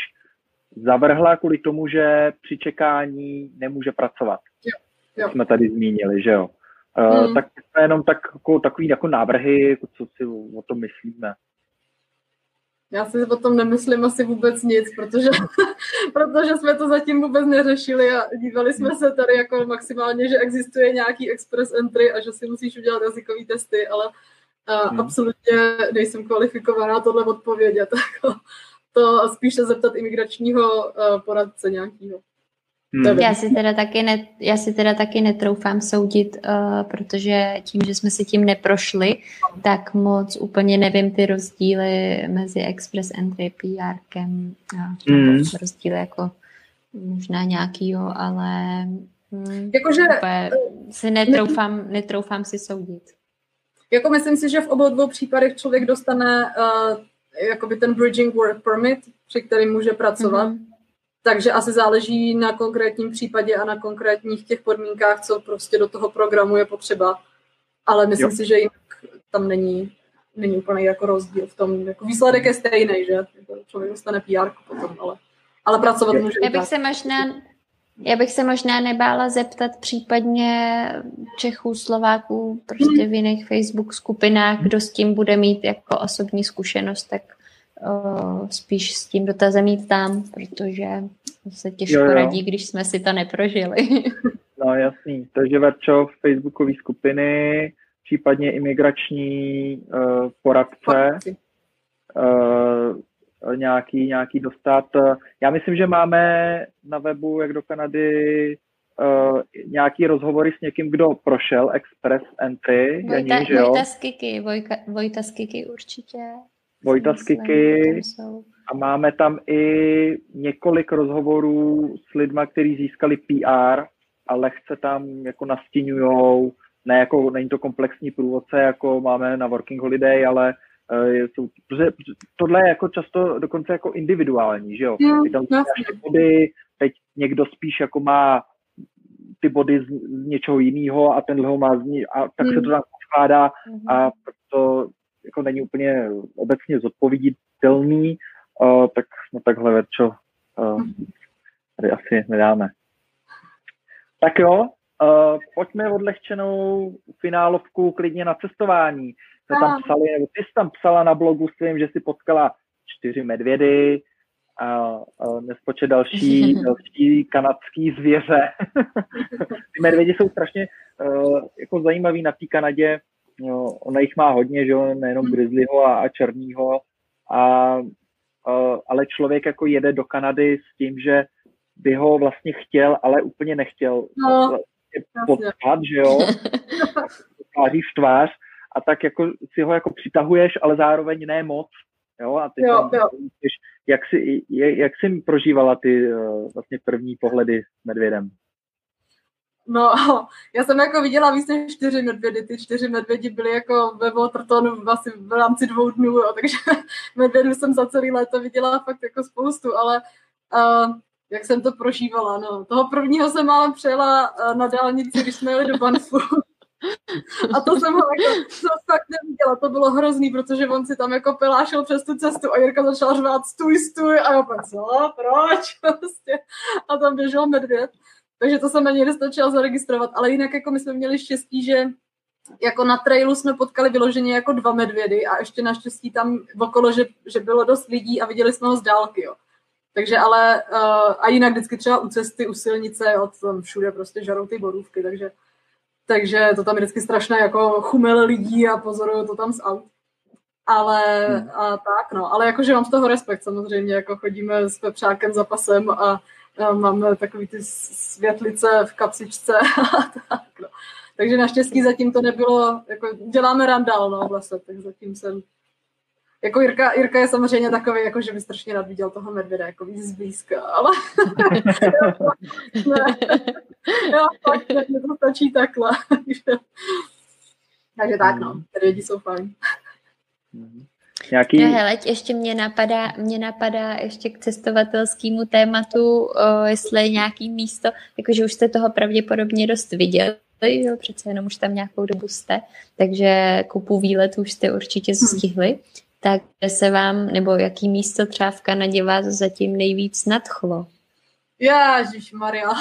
zavrhla kvůli tomu, že při čekání nemůže pracovat. Jo, jo. Jsme tady zmínili, že jo. Uh, Mm. Tak jsme jenom tak, jako, takový jako návrhy, jako co si o tom myslíme. Já si o tom nemyslím asi vůbec nic, protože, [LAUGHS] protože jsme to zatím vůbec neřešili a dívali jsme se tady jako maximálně, že existuje nějaký express entry a že si musíš udělat jazykový testy, ale uh, Hmm. absolutně nejsem kvalifikovaná tohle odpovědět. [LAUGHS] Jako to a spíš se zeptat imigračního uh, poradce nějakého. Hmm. Já si teda taky, ne, já si teda taky netroufám soudit, uh, protože tím, že jsme si tím neprošli, tak moc úplně nevím ty rozdíly mezi Express Entry, PRkem, a Mm. rozdíly jako možná nějakýho, ale hm, Jakože úplně si netroufám, netroufám si soudit. Jako myslím si, že v obou dvou případech člověk dostane uh, jakoby ten bridging work permit, při kterým může pracovat. Mhm. Takže asi záleží na konkrétním případě a na konkrétních těch podmínkách, co prostě do toho programu je potřeba. Ale myslím Jo. si, že jinak tam není, není úplně jako rozdíl v tom. Jako výsledek je stejný, že? Jako člověk dostane PR potom, ale, ale pracovat Jo. může Já bych tak. se možná, já bych se možná nebála zeptat případně Čechů, Slováků, prostě v jiných Facebook skupinách, kdo s tím bude mít jako osobní zkušenost, tak o, spíš s tím dotazem jít tam, protože se těžko Jo, jo. radí, když jsme si to neprožili. [LAUGHS] No jasný, takže Verčo, Facebookové skupiny, případně imigrační uh, poradce, uh, nějaký, nějaký dostat. Já myslím, že máme na webu, jak do Kanady, uh, nějaký rozhovory s někým, kdo prošel Express Entry, Vojta, Janí, že jo? Vojta z Vojka, Vojta z určitě. Vojta z jsou. A máme tam i několik rozhovorů s lidma, kteří získali PR a lehce tam jako nastíňujou, ne jako, není to komplexní průvodce, jako máme na Working Holiday, ale uh, je, jsou, protože, tohle je jako často dokonce jako individuální, že jo? Jo, Ty tam ty body, teď někdo spíš jako má ty body z, z něčeho jiného a tenhle ho má z ní, a tak se Hmm. to tam skládá Mhm. a proto jako není úplně obecně zodpověditelný, uh, tak no takhle Verčo uh, tady asi nedáme. Tak jo, uh, pojďme odlehčenou finálovku klidně na cestování. Jsme tam psali, nebo ty jsi tam psala na blogu svým, že jsi potkala čtyři medvědy a, a nespočet další, [LAUGHS] další kanadský zvěře. [LAUGHS] ty medvědi jsou strašně uh, jako zajímavý na té Kanadě. No, ona jich má hodně, že jo, nejenom grizzlyho a, a černýho. A, uh, ale člověk jako jede do Kanady s tím, že by ho vlastně chtěl, ale úplně nechtěl No, vlastně potkat, že jo, [LAUGHS] tváří v tvář a tak jako si ho jako přitahuješ, ale zároveň ne moc, jo, a ty Jo, tam, jo. Jak, jsi, jak jsi prožívala ty uh, vlastně první pohledy s medvědem? No, [LAUGHS] já jsem jako viděla víc než čtyři medvědy. Ty čtyři medvědi byly jako ve Watertonu asi v rámci dvou dnů, jo, takže [LAUGHS] medvědů jsem za celý léto viděla fakt jako spoustu, ale uh, jak jsem to prožívala, no. Toho prvního jsem málem přijela uh, na dálnici, když jsme jeli do Banfu. [LAUGHS] A to jsem ho jako, to fakt neviděla, to bylo hrozný, protože on si tam jako pelášel přes tu cestu a Jirka začala řvát stůj, stůj a já pak co, proč? Prostě. A tam běžel medvěd. Takže to jsem ani nestačila zaregistrovat, ale jinak jako my jsme měli štěstí, že jako na trailu jsme potkali vyloženě jako dva medvědy a ještě naštěstí tam okolo, že, že bylo dost lidí a viděli jsme ho z dálky, jo. Takže ale, uh, a jinak vždycky třeba u cesty, u silnice, to tam všude prostě žarou ty borůvky, takže, takže to tam je vždycky strašné jako chumel lidí a pozoruju to tam z aut. Ale Hmm. a tak, no, ale jakože mám z toho respekt samozřejmě, jako chodíme s pepřákem za pasem a, a máme takový ty světlice v kapsičce [LAUGHS] a tak, no. Takže naštěstí zatím to nebylo, jako děláme randál, no, v lese, tak zatím jsem jako Jirka, Jirka je samozřejmě takový, jako že by strašně rád viděl toho medvěda, jako víc zblízka, ale ne, [LAUGHS] jo, fakt, ne, to stačí takhle. [LAUGHS] Takže tak, no, medvědi jsou fajn. Nějaký, No hele, ještě mě napadá, mě napadá ještě k cestovatelskému tématu, o, jestli je nějaký místo, jakože už jste toho pravděpodobně dost viděli, jo, přece jenom už tam nějakou dobu jste, takže kupu výletů už jste určitě stihli. tak se vám, nebo jaký místo třeba v Kanadě vás zatím nejvíc nadchlo? Ježíš Maria. [LAUGHS]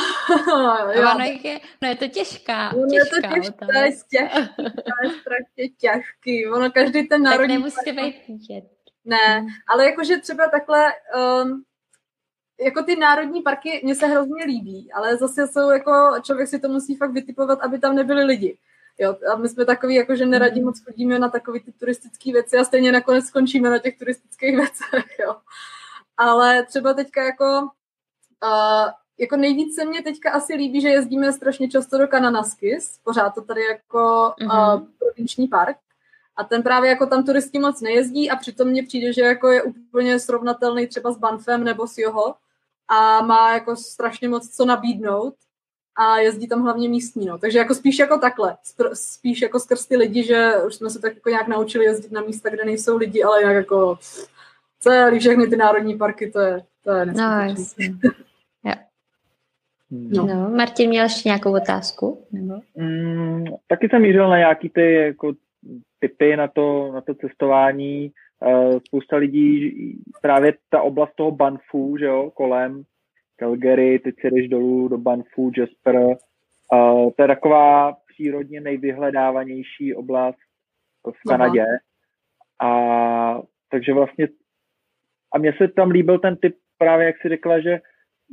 ja. ono, je, no je to těžká, ono těžká je to těžké, to je těžký, to je strašně těžký. Ono každý ten [LAUGHS] národní... Tak nemusíte být vidět. Ne, ale jakože třeba takhle, um, jako ty národní parky mě se hrozně líbí, ale zase jsou jako, člověk si to musí fakt vytipovat, aby tam nebyli lidi. Jo, a my jsme takový, jako že neradí moc chodíme na takové ty turistické věci a stejně nakonec skončíme na těch turistických [LAUGHS] věcech, jo. Ale třeba teďka jako Uh, jako nejvíc se mě teďka asi líbí, že jezdíme strašně často do Kananaskis, pořád to tady jako mm-hmm. uh, provinční park. A ten právě jako tam turisti moc nejezdí a přitom mně přijde, že jako je úplně srovnatelný třeba s Banfem nebo s Joho a má jako strašně moc co nabídnout a jezdí tam hlavně místní, no. Takže jako spíš jako takhle, spíš jako skrz ty lidi, že už jsme se tak jako nějak naučili jezdit na místa, kde nejsou lidi, ale jinak jako celý všechny ty národní parky, to je, to je no, No. no. Martin, měl ještě nějakou otázku? Nebo? Mm, taky jsem mířil na nějaký ty jako, typy na to, na to cestování. Uh, spousta lidí, právě ta oblast toho Banfu, že jo, kolem Calgary, teď si jdeš dolů do Banfu, Jasper, uh, to je taková přírodně nejvyhledávanější oblast v Kanadě. A takže vlastně a mně se tam líbil ten typ právě, jak si řekla, že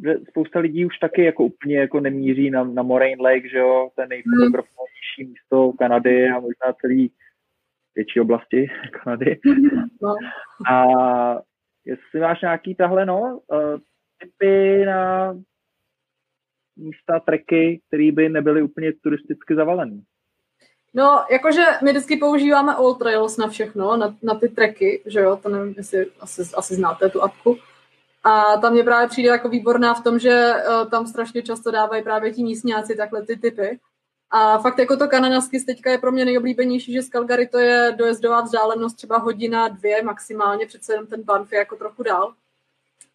že spousta lidí už taky jako úplně jako nemíří na, na Moraine Lake, že jo, ten nejfotografovanější hmm. místo Kanady a možná celý větší oblasti [LAUGHS] Kanady. No. A jestli máš nějaký tahle, no, uh, typy na místa, treky, které by nebyly úplně turisticky zavalené? No, jakože my vždycky používáme All Trails na všechno, na, na ty treky, že jo, to nevím, jestli asi, asi znáte tu apku. A tam mě právě přijde jako výborná v tom, že uh, tam strašně často dávají právě ti místňáci takhle ty typy. A fakt jako to kananaský teďka je pro mě nejoblíbenější, že z Calgary to je dojezdová vzdálenost třeba hodina, dvě maximálně, přece jenom ten Banff je jako trochu dál.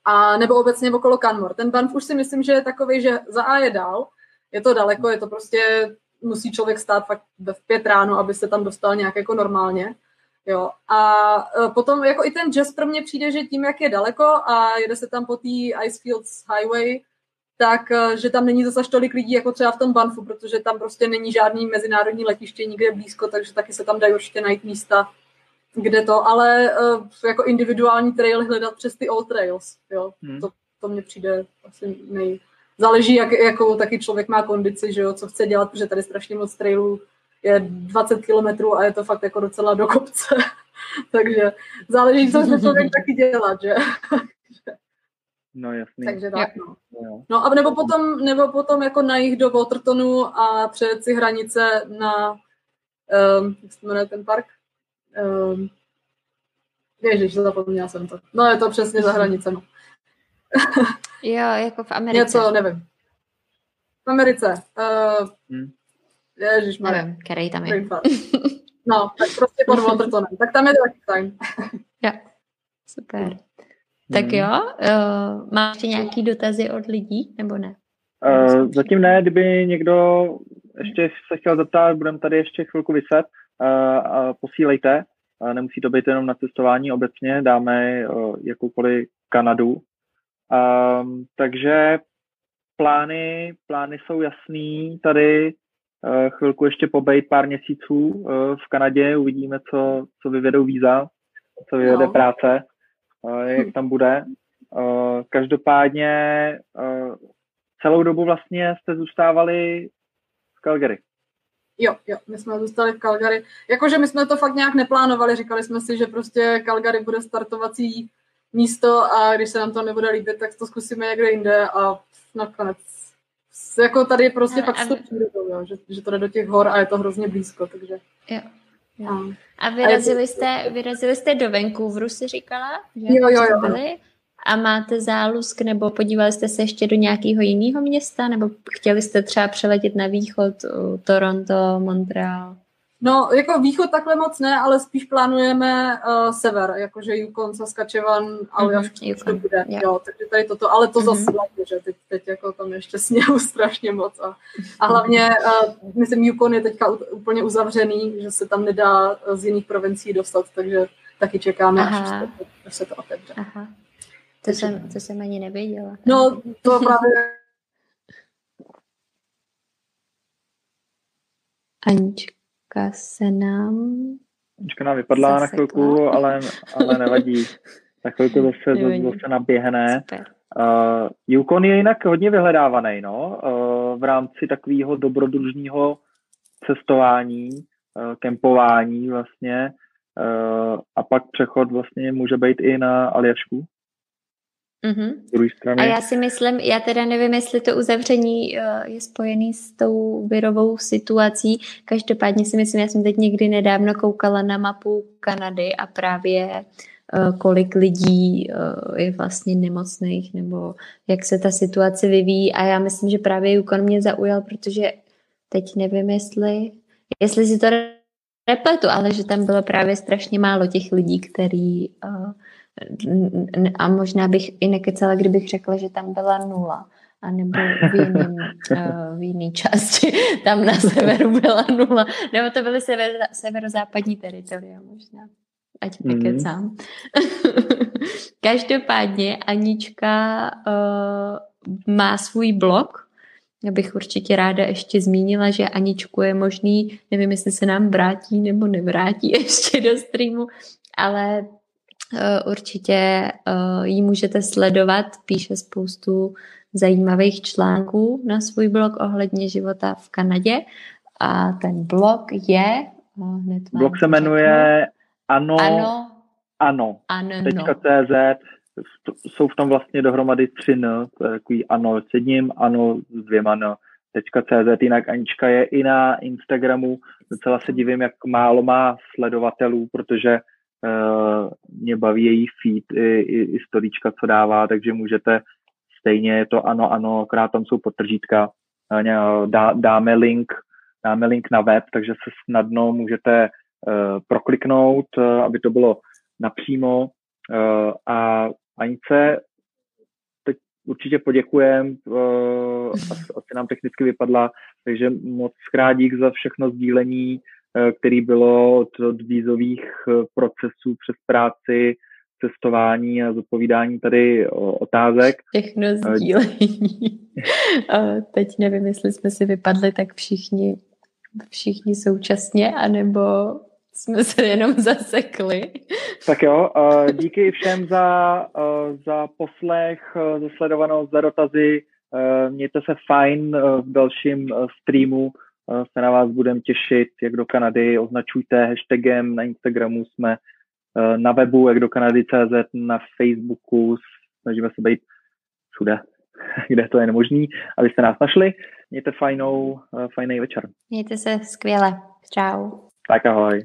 A nebo obecně okolo Canmore. Ten Banff už si myslím, že je takový, že za A je dál, je to daleko, je to prostě, musí člověk stát fakt v pět ráno, aby se tam dostal nějak jako normálně. Jo. A e, potom jako i ten jazz pro mě přijde, že tím, jak je daleko a jede se tam po té Icefields Highway, tak e, že tam není zase tolik lidí jako třeba v tom Banfu, protože tam prostě není žádný mezinárodní letiště nikde blízko, takže taky se tam dají určitě najít místa, kde to, ale e, jako individuální trail hledat přes ty old trails, jo. Hmm. To, to mně přijde asi nej... Záleží, jak, jakou taky člověk má kondici, že jo, co chce dělat, protože tady strašně moc trailů je 20 kilometrů a je to fakt jako docela do kopce. [LAUGHS] Takže záleží, co se člověk [LAUGHS] taky dělat, že? No jasný. Takže tak, no. No a nebo potom, nebo potom jako na jich do Watertonu a přejet si hranice na, um, jak se jmenuje ten park? Um, Ježiš, zapomněla jsem to. No je to přesně za hranicemi. jo, jako v [LAUGHS] Americe. Něco, nevím. V Americe. Uh, hmm. Ježiš, Nevím, který tam je. No, tak prostě pod Watertonem. Tak tam je to taky fajn. [LAUGHS] Jo, super. Tak hmm. jo, uh, máš nějaký dotazy od lidí, nebo ne? Uh, zatím ne, kdyby někdo ještě se chtěl zeptat, budeme tady ještě chvilku vyset, uh, uh, posílejte, uh, nemusí to být jenom na cestování, obecně dáme uh, jakoukoliv Kanadu. Um, takže plány, plány jsou jasný tady, chvilku ještě pobejt pár měsíců eh, v Kanadě, uvidíme, co, co vyvedou víza, co vyvede no. práce, eh, jak tam bude. Každopádně celou dobu vlastně jste zůstávali v Calgary. Jo, jo, my jsme zůstali v Calgary. Jakože my jsme to fakt nějak neplánovali, říkali jsme si, že prostě Calgary bude startovací místo a když se nám to nebude líbit, tak to zkusíme někde jinde a nakonec jako tady je prostě fakt a... přírodou, že, že to jde do těch hor a je to hrozně blízko, takže... Jo. jo. A vyrazili, jste, vyrazili jste do Vancouveru, si říkala? Že jo, jo, jo. Byli? A máte zálusk, nebo podívali jste se ještě do nějakého jiného města, nebo chtěli jste třeba přeletět na východ, Toronto, Montreal? No, jako východ takhle moc ne, ale spíš plánujeme uh, sever, jakože Yukon, Saskatchewan, Aljaška, mm-hmm, to bude, yeah. jo, takže tady toto, ale to mm-hmm. zase vlastně, že teď, teď jako tam ještě sněhu [LAUGHS] strašně moc a, a hlavně, uh, myslím, Yukon je teďka úplně uzavřený, že se tam nedá z jiných provincií dostat, takže taky čekáme, Aha. až, až se to otevře. Aha. To jsem, to jsem ani nevěděla. No, to právě Anička se nám... Anička nám vypadla zasekla. na chvilku, ale, ale nevadí. Na chvilku zase, zase naběhne. Uh, Yukon je jinak hodně vyhledávaný, no, uh, v rámci takového dobrodružního cestování, uh, kempování vlastně, uh, a pak přechod vlastně může být i na Aljašku. Mm-hmm. A já si myslím, já teda nevím, jestli to uzavření uh, je spojený s tou virovou situací. Každopádně si myslím, já jsem teď někdy nedávno koukala na mapu Kanady a právě uh, kolik lidí uh, je vlastně nemocných nebo jak se ta situace vyvíjí a já myslím, že právě Yukon mě zaujal, protože teď nevím, jestli, jestli si to repletu, ale že tam bylo právě strašně málo těch lidí, který a možná bych i nekecala, kdybych řekla, že tam byla nula a nebo v, jiným, [LAUGHS] eh, v jiný části, tam na severu byla nula, nebo to byly sever, severozápadní teritoria možná, ať mhm. nekecám. Mm. [LAUGHS] Každopádně Anička uh, má svůj blog, já bych určitě ráda ještě zmínila, že Aničku je možný, nevím, jestli se nám vrátí nebo nevrátí [LAUGHS] ještě do streamu, ale určitě eh, ji můžete sledovat, píše spoustu zajímavých článků na svůj blog ohledně života v Kanadě. A ten blog je... Eh, hned blog se jmenuje ano, ano, ano, ano no. .cz jsou v tom vlastně dohromady tři n, to je takový ano s jedním, ano s dvěma n, .cz, jinak Anička je i na Instagramu, docela se divím, jak málo má sledovatelů, protože Uh, mě baví její feed i, i, i storíčka, co dává, takže můžete stejně, je to ano, ano, akorát tam jsou potržítka, uh, dá, dáme link, dáme link na web, takže se snadno můžete uh, prokliknout, uh, aby to bylo napřímo. Uh, a Anice teď určitě poděkujem, uh, [LAUGHS] asi, asi nám technicky vypadla, takže moc krát dík za všechno sdílení, Eh, který bylo od, od vízových eh, procesů přes práci, cestování a zodpovídání tady otázek. [LAUGHS] Všechno [LAUGHS] eh, sdílení. Teď nevím, jestli jsme si vypadli tak všichni, všichni současně, anebo jsme se jenom zasekli. Tak jo, [LAUGHS] díky všem za, za poslech, za sledovanost, za dotazy. Mějte se fajn v dalším streamu se na vás budeme těšit, jak do Kanady, označujte hashtagem, na Instagramu jsme eh, na webu, jak do Kanady.cz, na Facebooku, snažíme se být všude, [LAUGHS] kde to je nemožný, abyste nás našli. Mějte fajnou, eh, fajný večer. Mějte se skvěle. Čau. Tak ahoj.